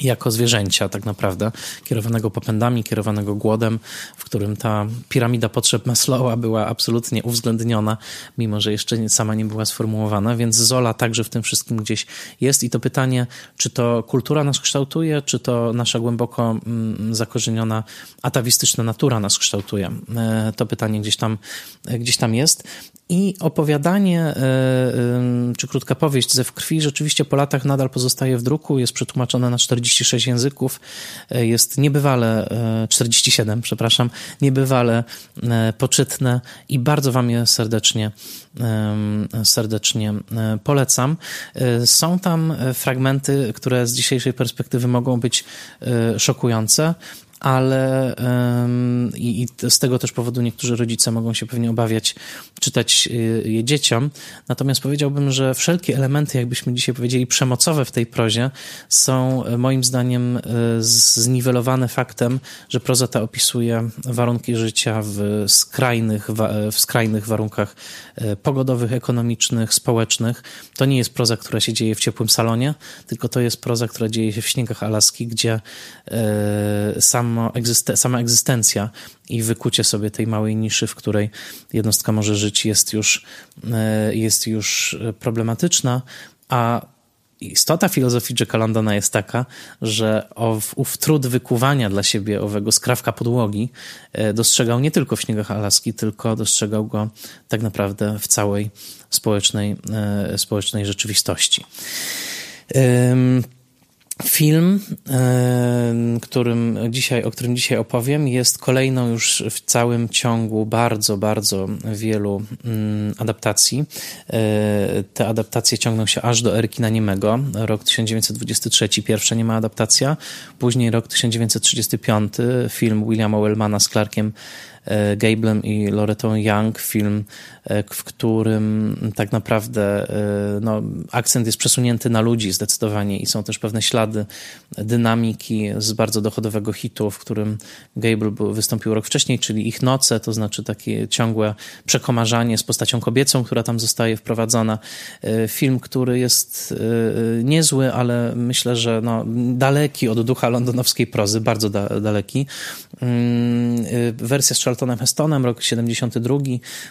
jako zwierzęcia tak naprawdę, kierowanego popędami, kierowanego głodem, w którym ta piramida potrzeb Maslowa była absolutnie uwzględniona, mimo że jeszcze sama nie była sformułowana, więc Zola także w tym wszystkim gdzieś jest i to pytanie, czy to kultura nas kształtuje, czy to nasza głęboko mm, zakorzeniona atawistyczna natura nas kształtuje. E, to pytanie gdzieś tam, gdzieś tam jest I opowiadanie, e, czy krótka powieść ze w krwi rzeczywiście po latach nadal pozostaje w druku, jest przetłumaczone na 46 języków, e, jest niebywale, 47, przepraszam, niebywale poczytne i bardzo wam je serdecznie, serdecznie polecam. Są tam fragmenty, które z dzisiejszej perspektywy mogą być szokujące, ale i, z tego też powodu niektórzy rodzice mogą się pewnie obawiać czytać y, je dzieciom. Natomiast powiedziałbym, że wszelkie elementy, jakbyśmy dzisiaj powiedzieli, przemocowe w tej prozie są e, moim zdaniem e, zniwelowane faktem, że proza ta opisuje warunki życia w skrajnych, e, w skrajnych warunkach pogodowych, ekonomicznych, społecznych. To nie jest proza, która się dzieje w ciepłym salonie, tylko to jest proza, która dzieje się w śniegach Alaski, gdzie samo egzyste, sama egzystencja i wykucie sobie tej małej niszy, w której jednostka może żyć, jest już, e, jest już problematyczna, a istota filozofii Jacka Londona jest taka, że ów trud wykuwania dla siebie owego skrawka podłogi e, dostrzegał nie tylko w śniegach Alaski, tylko dostrzegał go tak naprawdę w całej społecznej, e, społecznej rzeczywistości. Film, którym dzisiaj, o którym dzisiaj opowiem, jest kolejną już w całym ciągu bardzo, bardzo wielu mm, adaptacji. E, te adaptacje ciągną się aż do na Niemego. Rok 1923, pierwsza niema adaptacja. Później rok 1935, film Williama Wellmana z Clarkiem E, Gablem i Loretą Young, film, e, w którym tak naprawdę e, no, akcent jest przesunięty na ludzi zdecydowanie i są też pewne ślady dynamiki z bardzo dochodowego hitu, w którym Gable wystąpił rok wcześniej, czyli Ich Noce, to znaczy takie ciągłe przekomarzanie z postacią kobiecą, która tam zostaje wprowadzona. Film, który jest niezły, ale myślę, że no, daleki od ducha londonowskiej prozy, bardzo da daleki. Mm, wersja z Charltonem Hestonem, rok 72,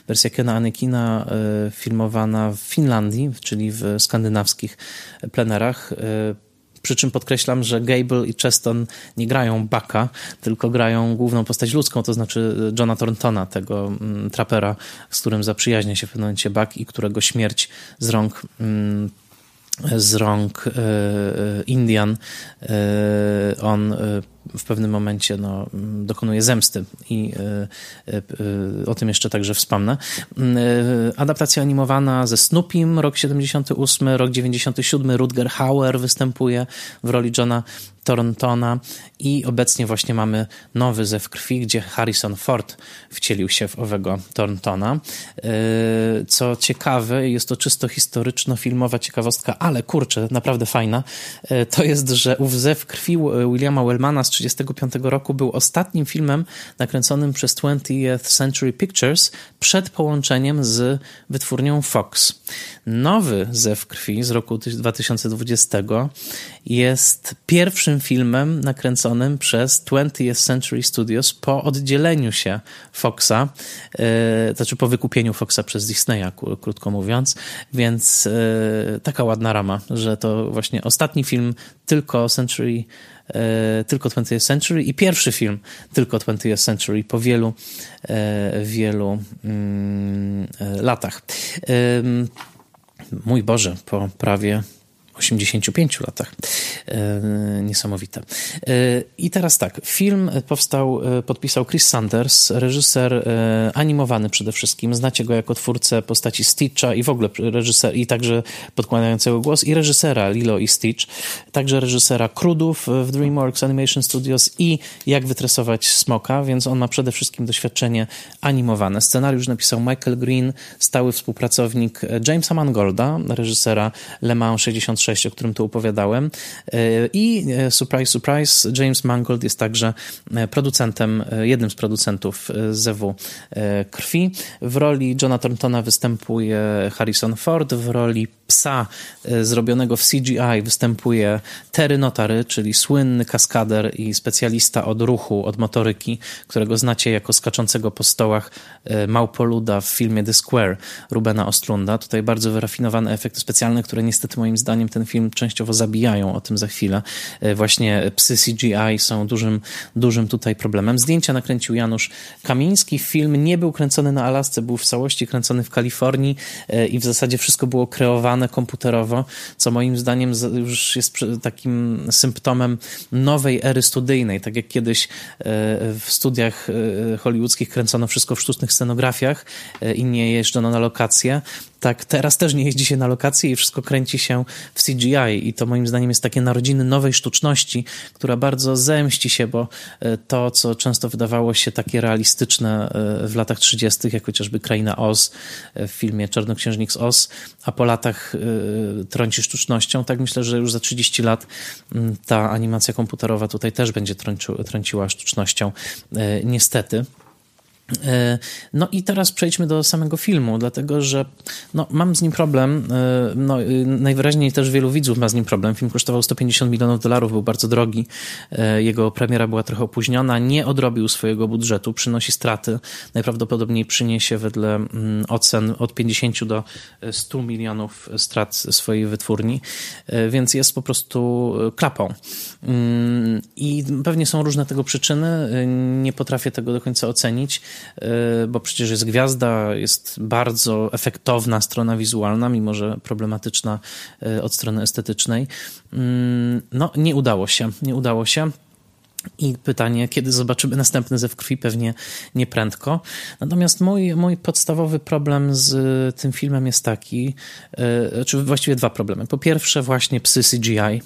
wersja Kena Anekina e, filmowana w Finlandii, czyli w skandynawskich plenerach. E, przy czym podkreślam, że Gable i Cheston nie grają Bucka, tylko grają główną postać ludzką, to znaczy Johna Thorntona, tego mm, trapera, z którym zaprzyjaźnia się w pewnym momencie Buck i którego śmierć z rąk mm, z rąk e, Indian on w pewnym momencie no, dokonuje zemsty i y, y, o tym jeszcze także wspomnę. Y, adaptacja animowana ze Snoopim, rok 78, rok 97, Rutger Hauer występuje w roli Johna Thorntona i obecnie właśnie mamy nowy Zew Krwi, gdzie Harrison Ford wcielił się w owego Thorntona. Co ciekawe, jest to czysto historyczno-filmowa ciekawostka, ale kurczę, naprawdę fajna, to jest, że ów Zew Krwi Williama Wellmana z 1935 roku był ostatnim filmem nakręconym przez 20th Century Pictures przed połączeniem z wytwórnią Fox. Nowy Zew Krwi z roku 2020 jest pierwszym filmem nakręconym przez 20th Century Studios po oddzieleniu się Foxa, yy, znaczy po wykupieniu Foxa przez Disneya, krótko mówiąc, więc yy, taka ładna rama, że to właśnie ostatni film tylko Century tylko 20th Century i pierwszy film tylko 20th Century po wielu, e, wielu mm, e, latach. Mój Boże, po prawie 85 latach. E, niesamowite. E, I teraz tak, film powstał, e, podpisał Chris Sanders, reżyser animowany przede wszystkim. Znacie go jako twórcę postaci Stitcha i w ogóle reżyser, i także podkładającego głos, i reżysera Lilo i Stitch, także reżysera Krudów w DreamWorks Animation Studios i Jak wytresować smoka, więc on ma przede wszystkim doświadczenie animowane. Scenariusz napisał Michael Green, stały współpracownik Jamesa Mangolda, reżysera Le Mans 66 6, o którym tu opowiadałem. E, I e, surprise, surprise, James Mangold jest także e, producentem, jednym z producentów Zewu Krwi. W roli Johna Thorntona występuje Harrison Ford, w roli psa zrobionego w CGI występuje Terry Notary, czyli słynny kaskader i specjalista od ruchu, od motoryki, którego znacie jako skaczącego po stołach małpoluda w filmie The Square Rubena Ostrunda. Tutaj bardzo wyrafinowane efekty specjalne, które niestety moim zdaniem ten film częściowo zabijają, o tym za chwilę. Właśnie psy CGI są dużym, dużym tutaj problemem. Zdjęcia nakręcił Janusz Kamiński. Film nie był kręcony na Alasce, był w całości kręcony w Kalifornii i w zasadzie wszystko było kreowane komputerowo, co moim zdaniem już jest takim symptomem nowej ery studyjnej. Tak jak kiedyś w studiach hollywoodzkich kręcono wszystko w sztucznych scenografiach i nie jeżdżono na lokacje, tak teraz też nie jeździ się na lokacje i wszystko kręci się w CGI i to moim zdaniem jest takie narodziny nowej sztuczności, która bardzo zemści się, bo e, to, co często wydawało się takie realistyczne e, w latach 30., jak chociażby Kraina Oz e, w filmie Czarnoksiężnik z Oz, a po latach trąci sztucznością, tak myślę, że już za 30 lat ta animacja komputerowa tutaj też będzie trąciła sztucznością. Niestety. E, no i teraz przejdźmy do samego filmu, dlatego że no, mam z nim problem. E, no, e, najwyraźniej też wielu widzów ma z nim problem. Film kosztował 150 milionów dolarów, był bardzo drogi. Jego premiera była trochę opóźniona, nie odrobił swojego budżetu, przynosi straty. Najprawdopodobniej przyniesie wedle mm, ocen od 50 do 100 milionów strat swojej wytwórni, więc jest po prostu klapą. Mm, I pewnie są różne tego przyczyny. Nie potrafię tego do końca ocenić. Y, bo przecież jest gwiazda, jest bardzo efektowna strona wizualna, mimo że problematyczna y, od strony estetycznej. Mm, no, nie udało się, nie udało się. I pytanie, kiedy zobaczymy następny zew krwi? Pewnie nieprędko. Natomiast mój, mój podstawowy problem z tym filmem jest taki, yy, czy właściwie dwa problemy. Po pierwsze, właśnie psy CGI,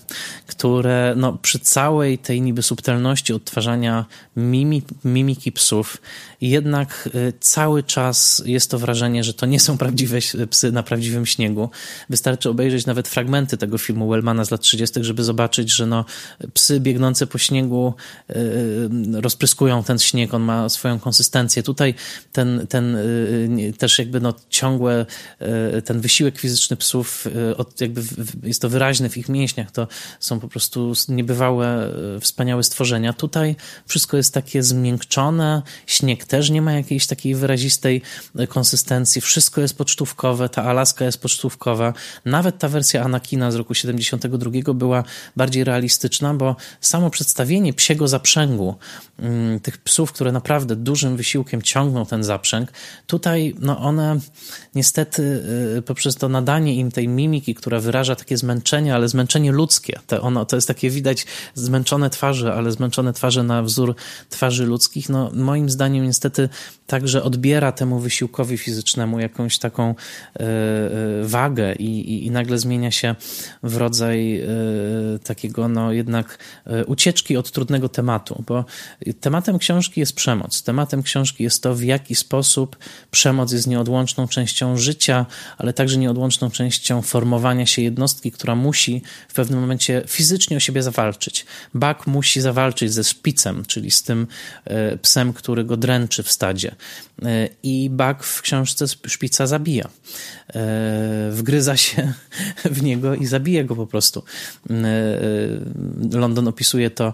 które no, przy całej tej niby subtelności odtwarzania mimi, mimiki psów, jednak yy, cały czas jest to wrażenie, że to nie są prawdziwe psy na prawdziwym śniegu. Wystarczy obejrzeć nawet fragmenty tego filmu Wellmana z lat 30., żeby zobaczyć, że no, psy biegnące po śniegu Y, rozpryskują ten śnieg, on ma swoją konsystencję. Tutaj ten, ten y, też jakby no ciągłe, y, ten wysiłek fizyczny psów, jakby jest to wyraźne w ich mięśniach, to są po prostu niebywałe, wspaniałe stworzenia. Tutaj wszystko jest takie zmiękczone, śnieg też nie ma jakiejś takiej wyrazistej konsystencji, wszystko jest pocztówkowe, ta Alaska jest pocztówkowa. Nawet ta wersja Anakina z roku 72 była bardziej realistyczna, bo samo przedstawienie psiego zaprzęgu, mm, tych psów, które naprawdę dużym wysiłkiem ciągną ten zaprzęg, tutaj no one niestety y, poprzez to nadanie im tej mimiki, która wyraża takie zmęczenie, ale zmęczenie ludzkie, to, ono, to jest takie widać zmęczone twarze, ale zmęczone twarze na wzór twarzy ludzkich, no moim zdaniem niestety także odbiera temu wysiłkowi fizycznemu jakąś taką y, y, wagę i, i, i nagle zmienia się w rodzaj takiego no jednak ucieczki od trudnego tematu, bo tematem książki jest przemoc. Tematem książki jest to, w jaki sposób przemoc jest nieodłączną częścią życia, ale także nieodłączną częścią formowania się jednostki, która musi w pewnym momencie fizycznie o siebie zawalczyć. Bak musi zawalczyć ze szpicem, czyli z tym e, psem, który go dręczy w stadzie. E, I Bak w książce szpica zabija. E, wgryza się w niego i zabija go po prostu. London opisuje to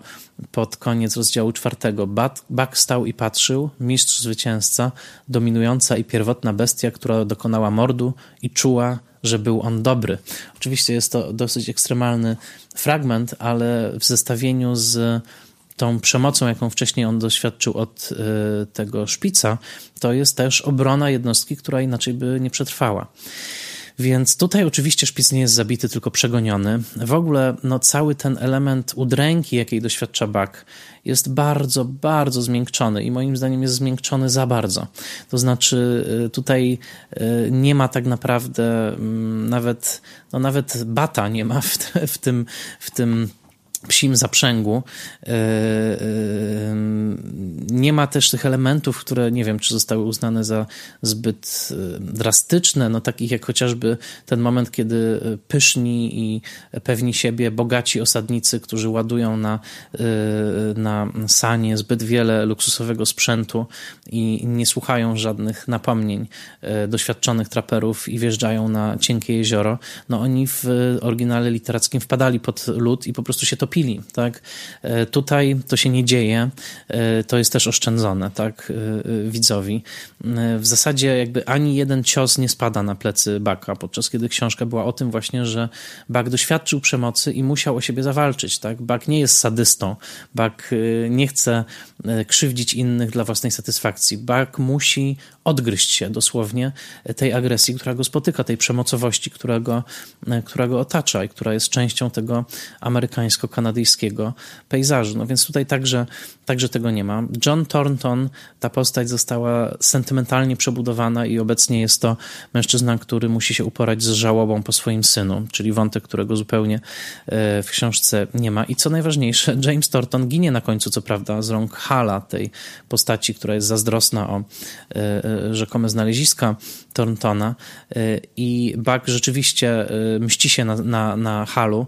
pod koniec rozdziału czwartego. Bak stał i patrzył, mistrz zwycięzca, dominująca i pierwotna bestia, która dokonała mordu i czuła, że był on dobry. Oczywiście jest to dosyć ekstremalny fragment, ale w zestawieniu z tą przemocą, jaką wcześniej on doświadczył od y, tego szpica, to jest też obrona jednostki, która inaczej by nie przetrwała. Więc tutaj oczywiście szpic nie jest zabity, tylko przegoniony. W ogóle no, cały ten element udręki, jakiej doświadcza Bak, jest bardzo, bardzo zmiękczony i moim zdaniem jest zmiękczony za bardzo. To znaczy y, tutaj y, nie ma tak naprawdę mm, nawet, no nawet bata nie ma w, w tym, w tym psim zaprzęgu. E, e, nie ma też tych elementów, które nie wiem, czy zostały uznane za zbyt e, drastyczne, no takich jak chociażby ten moment, kiedy pyszni i pewni siebie bogaci osadnicy, którzy ładują na, na sanie zbyt wiele luksusowego sprzętu i nie słuchają żadnych napomnień doświadczonych traperów i wjeżdżają na cienkie jezioro, no oni w oryginale literackim wpadali pod lód i po prostu się topili utopili, tak? Tutaj to się nie dzieje, to jest też oszczędzone, tak? Widzowi. W zasadzie jakby ani jeden cios nie spada na plecy Baka, podczas kiedy książka była o tym właśnie, że Bak doświadczył przemocy i musiał o siebie zawalczyć, tak? Bak nie jest sadystą, Bak nie chce krzywdzić innych dla własnej satysfakcji. Bak musi odgryźć się dosłownie tej agresji, która go spotyka, tej przemocowości, która go, która go otacza i która jest częścią tego amerykańsko-kanadyjskiego pejzażu. No więc tutaj także, także tego nie ma. John Thornton, ta postać została sentymentalnie przebudowana i obecnie jest to mężczyzna, który musi się uporać z żałobą po swoim synu, czyli wątek, którego zupełnie e, w książce nie ma. I co najważniejsze, James Thornton ginie na końcu, co prawda, z rąk Hala, tej postaci, która jest zazdrosna o e, e, rzekome znaleziska Thorntona i Buck rzeczywiście mści się na, na, na Halu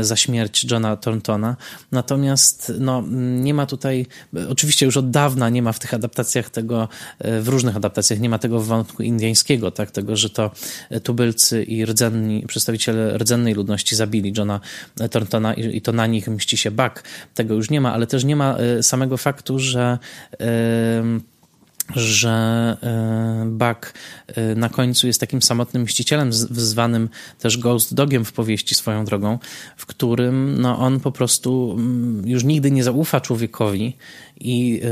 za śmierć Johna Thorntona, natomiast no, nie ma tutaj, oczywiście już od dawna nie ma w tych adaptacjach tego, w różnych adaptacjach nie ma tego wątku indyjskiego, tak, tego, że to tubylcy i rdzenni, przedstawiciele rdzennej ludności zabili Johna Thorntona i, i to na nich mści się Buck. Tego już nie ma, ale też nie ma samego faktu, że że e, Buck e, na końcu jest takim samotnym mścicielem, zwanym też Ghost Dogiem w powieści swoją drogą, w którym no, on po prostu mm, już nigdy nie zaufa człowiekowi i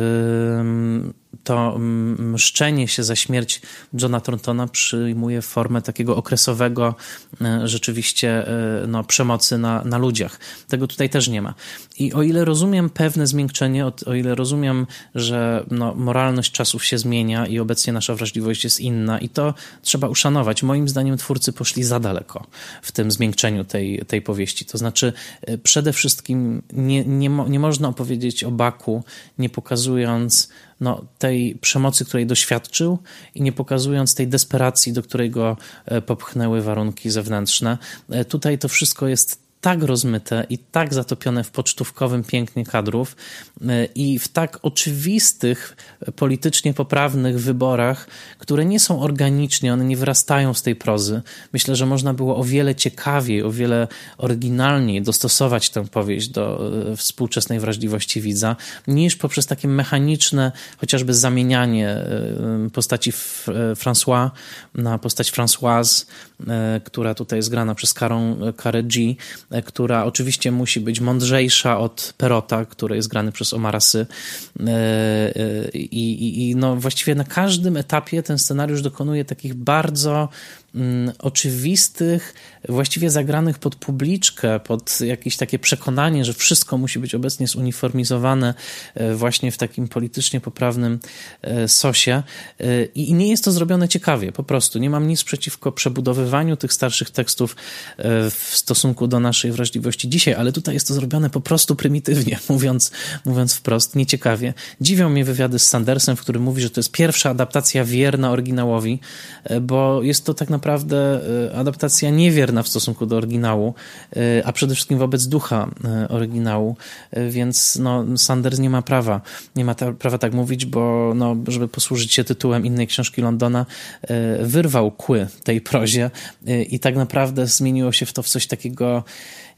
to mszczenie się za śmierć Johna Thorntona przyjmuje formę takiego okresowego e, rzeczywiście e, no, przemocy na, na ludziach. Tego tutaj też nie ma. I o ile rozumiem pewne zmiękczenie, o, o ile rozumiem, że no, moralność czasów się zmienia i obecnie nasza wrażliwość jest inna i to trzeba uszanować. Moim zdaniem twórcy poszli za daleko w tym zmiękczeniu tej, tej powieści. To znaczy e, przede wszystkim nie, nie, nie można opowiedzieć o Baku, nie pokazując no, tej przemocy, której doświadczył i nie pokazując tej desperacji, do której go e, popchnęły warunki zewnętrzne. E, tutaj to wszystko jest tak rozmyte i tak zatopione w pocztówkowym pięknie kadrów e, i w tak oczywistych, politycznie poprawnych wyborach, które nie są organicznie, one nie wyrastają z tej prozy. Myślę, że można było o wiele ciekawiej, o wiele oryginalniej dostosować tę powieść do e, współczesnej wrażliwości widza, niż poprzez takie mechaniczne, chociażby zamienianie e, postaci François na postać Françoise, która tutaj jest grana przez Karą Carré G, która oczywiście musi być mądrzejsza od Perota, który jest grany przez Omarasy. E, e, I, i, I no właściwie na każdym etapie ten scenariusz dokonuje takich bardzo oczywistych, właściwie zagranych pod publiczkę, pod jakieś takie przekonanie, że wszystko musi być obecnie zuniformizowane e, właśnie w takim politycznie poprawnym e, sosie. E, I nie jest to zrobione ciekawie, po prostu. Nie mam nic przeciwko przebudowywaniu tych starszych tekstów w stosunku do naszej wrażliwości dzisiaj, ale tutaj jest to zrobione po prostu prymitywnie, mówiąc, mówiąc wprost, nieciekawie. Dziwią mnie wywiady z Sandersem, w którym mówi, że to jest pierwsza adaptacja wierna oryginałowi, bo jest to tak naprawdę naprawdę y, adaptacja niewierna w stosunku do oryginału, y, a przede wszystkim wobec ducha y, oryginału, więc no, Sanders nie ma prawa, nie ma prawa tak mówić, bo no, żeby posłużyć się tytułem innej książki Londona, wyrwał kły tej prozie i tak naprawdę zmieniło się w to w coś takiego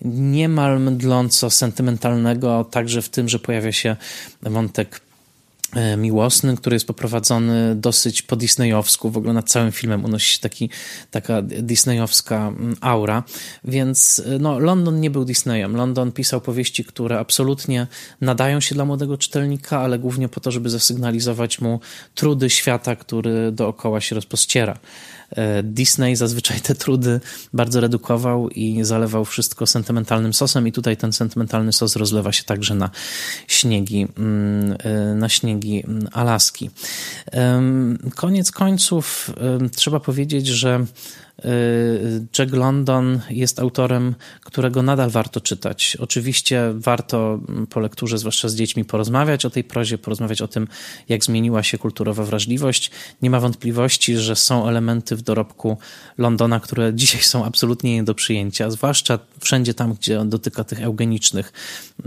niemal mdląco sentymentalnego, także w tym, że pojawia się wątek miłosny, który jest poprowadzony dosyć po disneyowsku, w ogóle nad całym filmem unosi się taki, taka disneyowska mm, aura, więc e, no, London nie był Disneyem. London pisał powieści, które absolutnie nadają się dla młodego czytelnika, ale głównie po to, żeby zasygnalizować mu trudy świata, który dookoła się rozpościera. E, Disney zazwyczaj te trudy bardzo redukował i zalewał wszystko sentymentalnym sosem i tutaj ten sentymentalny sos rozlewa się także na śniegi, mm, e, na śniegi Alaski. Koniec końców trzeba powiedzieć, że Y, Jack London jest autorem, którego nadal warto czytać. Oczywiście warto po lekturze, zwłaszcza z dziećmi, porozmawiać o tej prozie, porozmawiać o tym, jak zmieniła się kulturowa wrażliwość. Nie ma wątpliwości, że są elementy w dorobku Londona, które dzisiaj są absolutnie nie do przyjęcia, zwłaszcza wszędzie tam, gdzie on dotyka tych eugenicznych,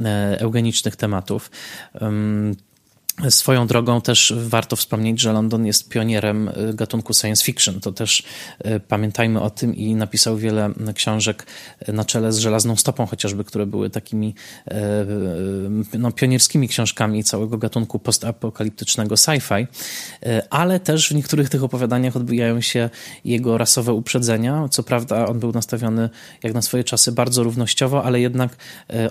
e, eugenicznych tematów. Swoją drogą też warto wspomnieć, że London jest pionierem y, gatunku science fiction. To też y, pamiętajmy o tym i napisał wiele książek na czele z Żelazną Stopą chociażby, które były takimi y, no, pionierskimi książkami całego gatunku postapokaliptycznego sci-fi, ale też w niektórych tych opowiadaniach odbijają się jego rasowe uprzedzenia. Co prawda on był nastawiony jak na swoje czasy bardzo równościowo, ale jednak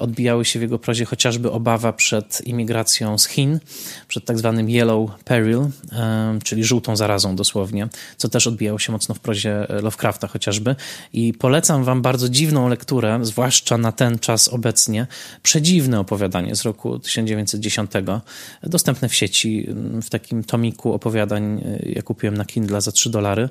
odbijały się w jego prozie chociażby obawa przed imigracją z Chin, przed tak zwanym Yellow Peril, czyli żółtą zarazą dosłownie, co też odbijało się mocno w prozie Lovecrafta chociażby. I polecam wam bardzo dziwną lekturę, zwłaszcza na ten czas obecnie, przedziwne opowiadanie z roku 1910, dostępne w sieci, w takim tomiku opowiadań, ja kupiłem na Kindle za 3 dolary.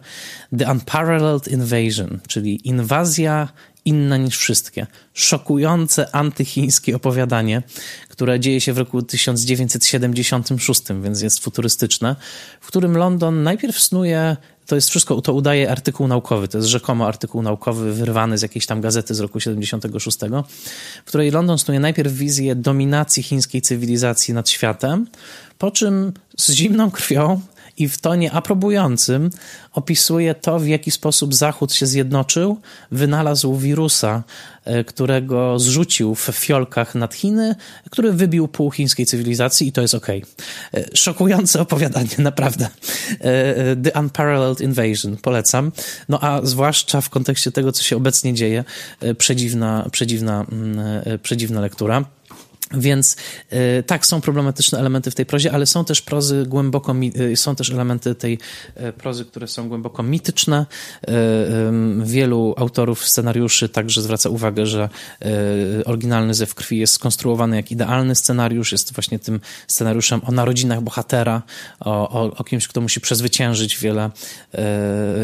The Unparalleled Invasion, czyli inwazja inna niż wszystkie. Szokujące antychińskie opowiadanie, które dzieje się w roku 1976, więc jest futurystyczne, w którym London najpierw snuje to jest wszystko, to udaje artykuł naukowy, to jest rzekomo artykuł naukowy wyrwany z jakiejś tam gazety z roku 76, w której London snuje najpierw wizję dominacji chińskiej cywilizacji nad światem, po czym z zimną krwią i w tonie aprobującym opisuje to, w jaki sposób Zachód się zjednoczył, wynalazł wirusa, e, którego zrzucił w fiolkach nad Chiny, który wybił pół chińskiej cywilizacji i to jest ok. Szokujące opowiadanie, naprawdę. E, The Unparalleled Invasion, polecam. No a zwłaszcza w kontekście tego, co się obecnie dzieje, e, przedziwna, przedziwna, mm, przedziwna lektura. Więc y, tak, są problematyczne elementy w tej prozie, ale są też prozy głęboko, y, są też elementy tej y, prozy, które są głęboko mityczne. Wielu autorów scenariuszy także zwraca uwagę, że oryginalny Zew Krwi jest skonstruowany jak idealny scenariusz, jest właśnie tym scenariuszem o narodzinach bohatera, o, o, o kimś, kto musi przezwyciężyć wiele,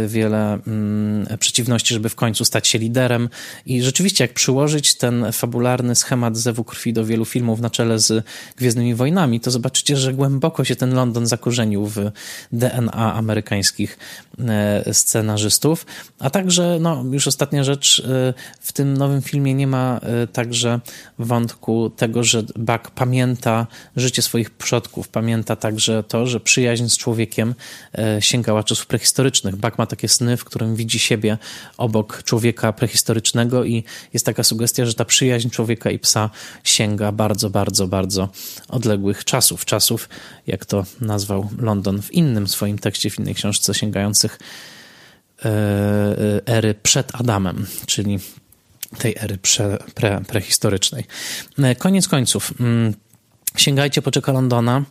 wiele mm, przeciwności, żeby w końcu stać się liderem. I rzeczywiście, jak przyłożyć ten fabularny schemat Zewu Krwi do wielu filmów, na czele z Gwiezdnymi Wojnami, to zobaczycie, że głęboko się ten London zakorzenił w DNA amerykańskich scenarzystów. A także, no już ostatnia rzecz, e, w tym nowym filmie nie ma e, także wątku tego, że Buck pamięta życie swoich przodków, pamięta także to, że przyjaźń z człowiekiem sięgała czasów prehistorycznych. Buck ma takie sny, w którym widzi siebie obok człowieka prehistorycznego i jest taka sugestia, że ta przyjaźń człowieka i psa sięga bardzo, bardzo, bardzo odległych czasów. Czasów, jak to nazwał London w innym swoim tekście, w innej książce, sięgających e, e, ery przed Adamem, czyli tej ery pre, prehistorycznej. E, koniec końców. Mm, sięgajcie po Czeka Londona.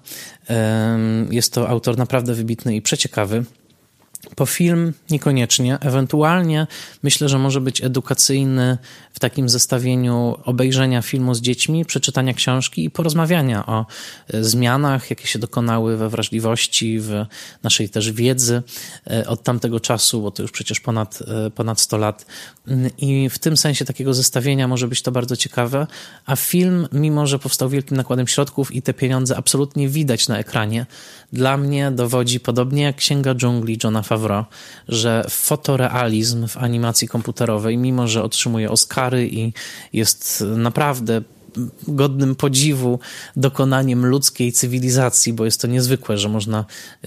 Jest to autor naprawdę wybitny i przeciekawy. Po film niekoniecznie, ewentualnie myślę, że może być edukacyjny w takim zestawieniu obejrzenia filmu z dziećmi, przeczytania książki i porozmawiania o e, zmianach, jakie się dokonały we wrażliwości, w naszej też wiedzy e, od tamtego czasu, bo to już przecież ponad, e, ponad 100 lat. Mm, I w tym sensie takiego zestawienia może być to bardzo ciekawe, a film, mimo że powstał wielkim nakładem środków i te pieniądze absolutnie widać na ekranie, dla mnie dowodzi podobnie jak Księga Dżungli Johna Favreau, że fotorealizm w animacji komputerowej, mimo że otrzymuje Oscary i jest naprawdę godnym podziwu dokonaniem ludzkiej cywilizacji, bo jest to niezwykłe, że można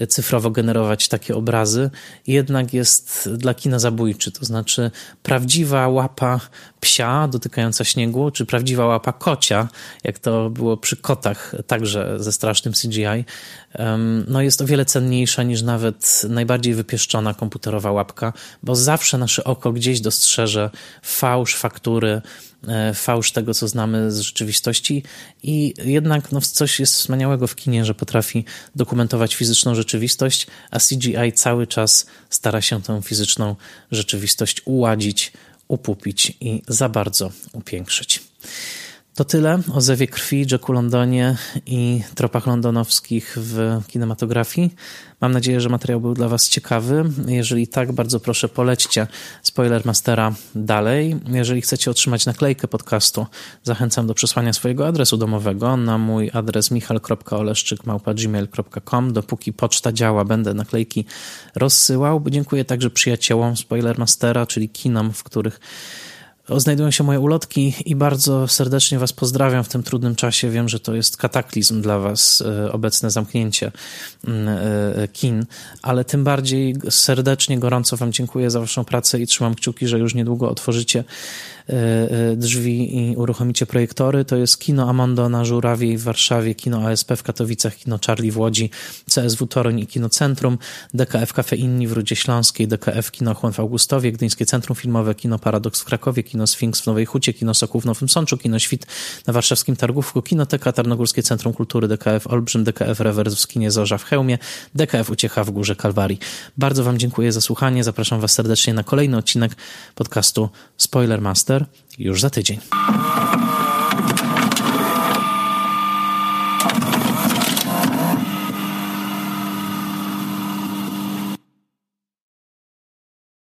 cyfrowo generować takie obrazy, jednak jest dla kina zabójczy. To znaczy, prawdziwa łapa psia dotykająca śniegu, czy prawdziwa łapa kocia, jak to było przy kotach, także ze strasznym CGI, no jest o wiele cenniejsza niż nawet najbardziej wypieszczona komputerowa łapka, bo zawsze nasze oko gdzieś dostrzeże fałsz faktury, e, fałsz tego, co znamy z rzeczywistości. I jednak no, coś jest wspaniałego w kinie, że potrafi dokumentować fizyczną rzeczywistość, a CGI cały czas stara się tę fizyczną rzeczywistość uładzić, upupić i za bardzo upiększyć. To tyle o Zewie Krwi, Jacku Londonie i tropach londonowskich w kinematografii. Mam nadzieję, że materiał był dla Was ciekawy. Jeżeli tak, bardzo proszę polećcie Spoilermastera dalej. Jeżeli chcecie otrzymać naklejkę podcastu, zachęcam do przesłania swojego adresu domowego na mój adres michal.oleszczyk.gmail.com. Dopóki poczta działa, będę naklejki rozsyłał. Dziękuję także przyjaciołom Spoilermastera, czyli kinom, w których znajdują się moje ulotki i bardzo serdecznie Was pozdrawiam w tym trudnym czasie. Wiem, że to jest kataklizm dla Was, e, obecne zamknięcie mm, e, kin, ale tym bardziej serdecznie, gorąco Wam dziękuję za Waszą pracę i trzymam kciuki, że już niedługo otworzycie e, drzwi i uruchomicie projektory. To jest Kino Amondo na Żurawie w Warszawie, Kino ASP w Katowicach, Kino Charlie w Łodzi, CSW Toruń i Kino Centrum, DKF Cafe Inni w Rudzie Śląskiej, DKF Kino Chłon w Augustowie, Gdyńskie Centrum Filmowe, Kino Paradoks w Krakowie, Kino Sfinks w Nowej Hucie, Kino Sokół w Nowym Sączu, Kino Świt na warszawskim Targówku, Kinoteka Tarnogórskie Centrum Kultury, DKF Olbrzym, DKF Rewers w Kinie Zorza w Chełmie, DKF Uciecha w Górze Kalwarii. Bardzo Wam dziękuję za słuchanie. Zapraszam Was serdecznie na kolejny odcinek podcastu Spoiler Master już za tydzień.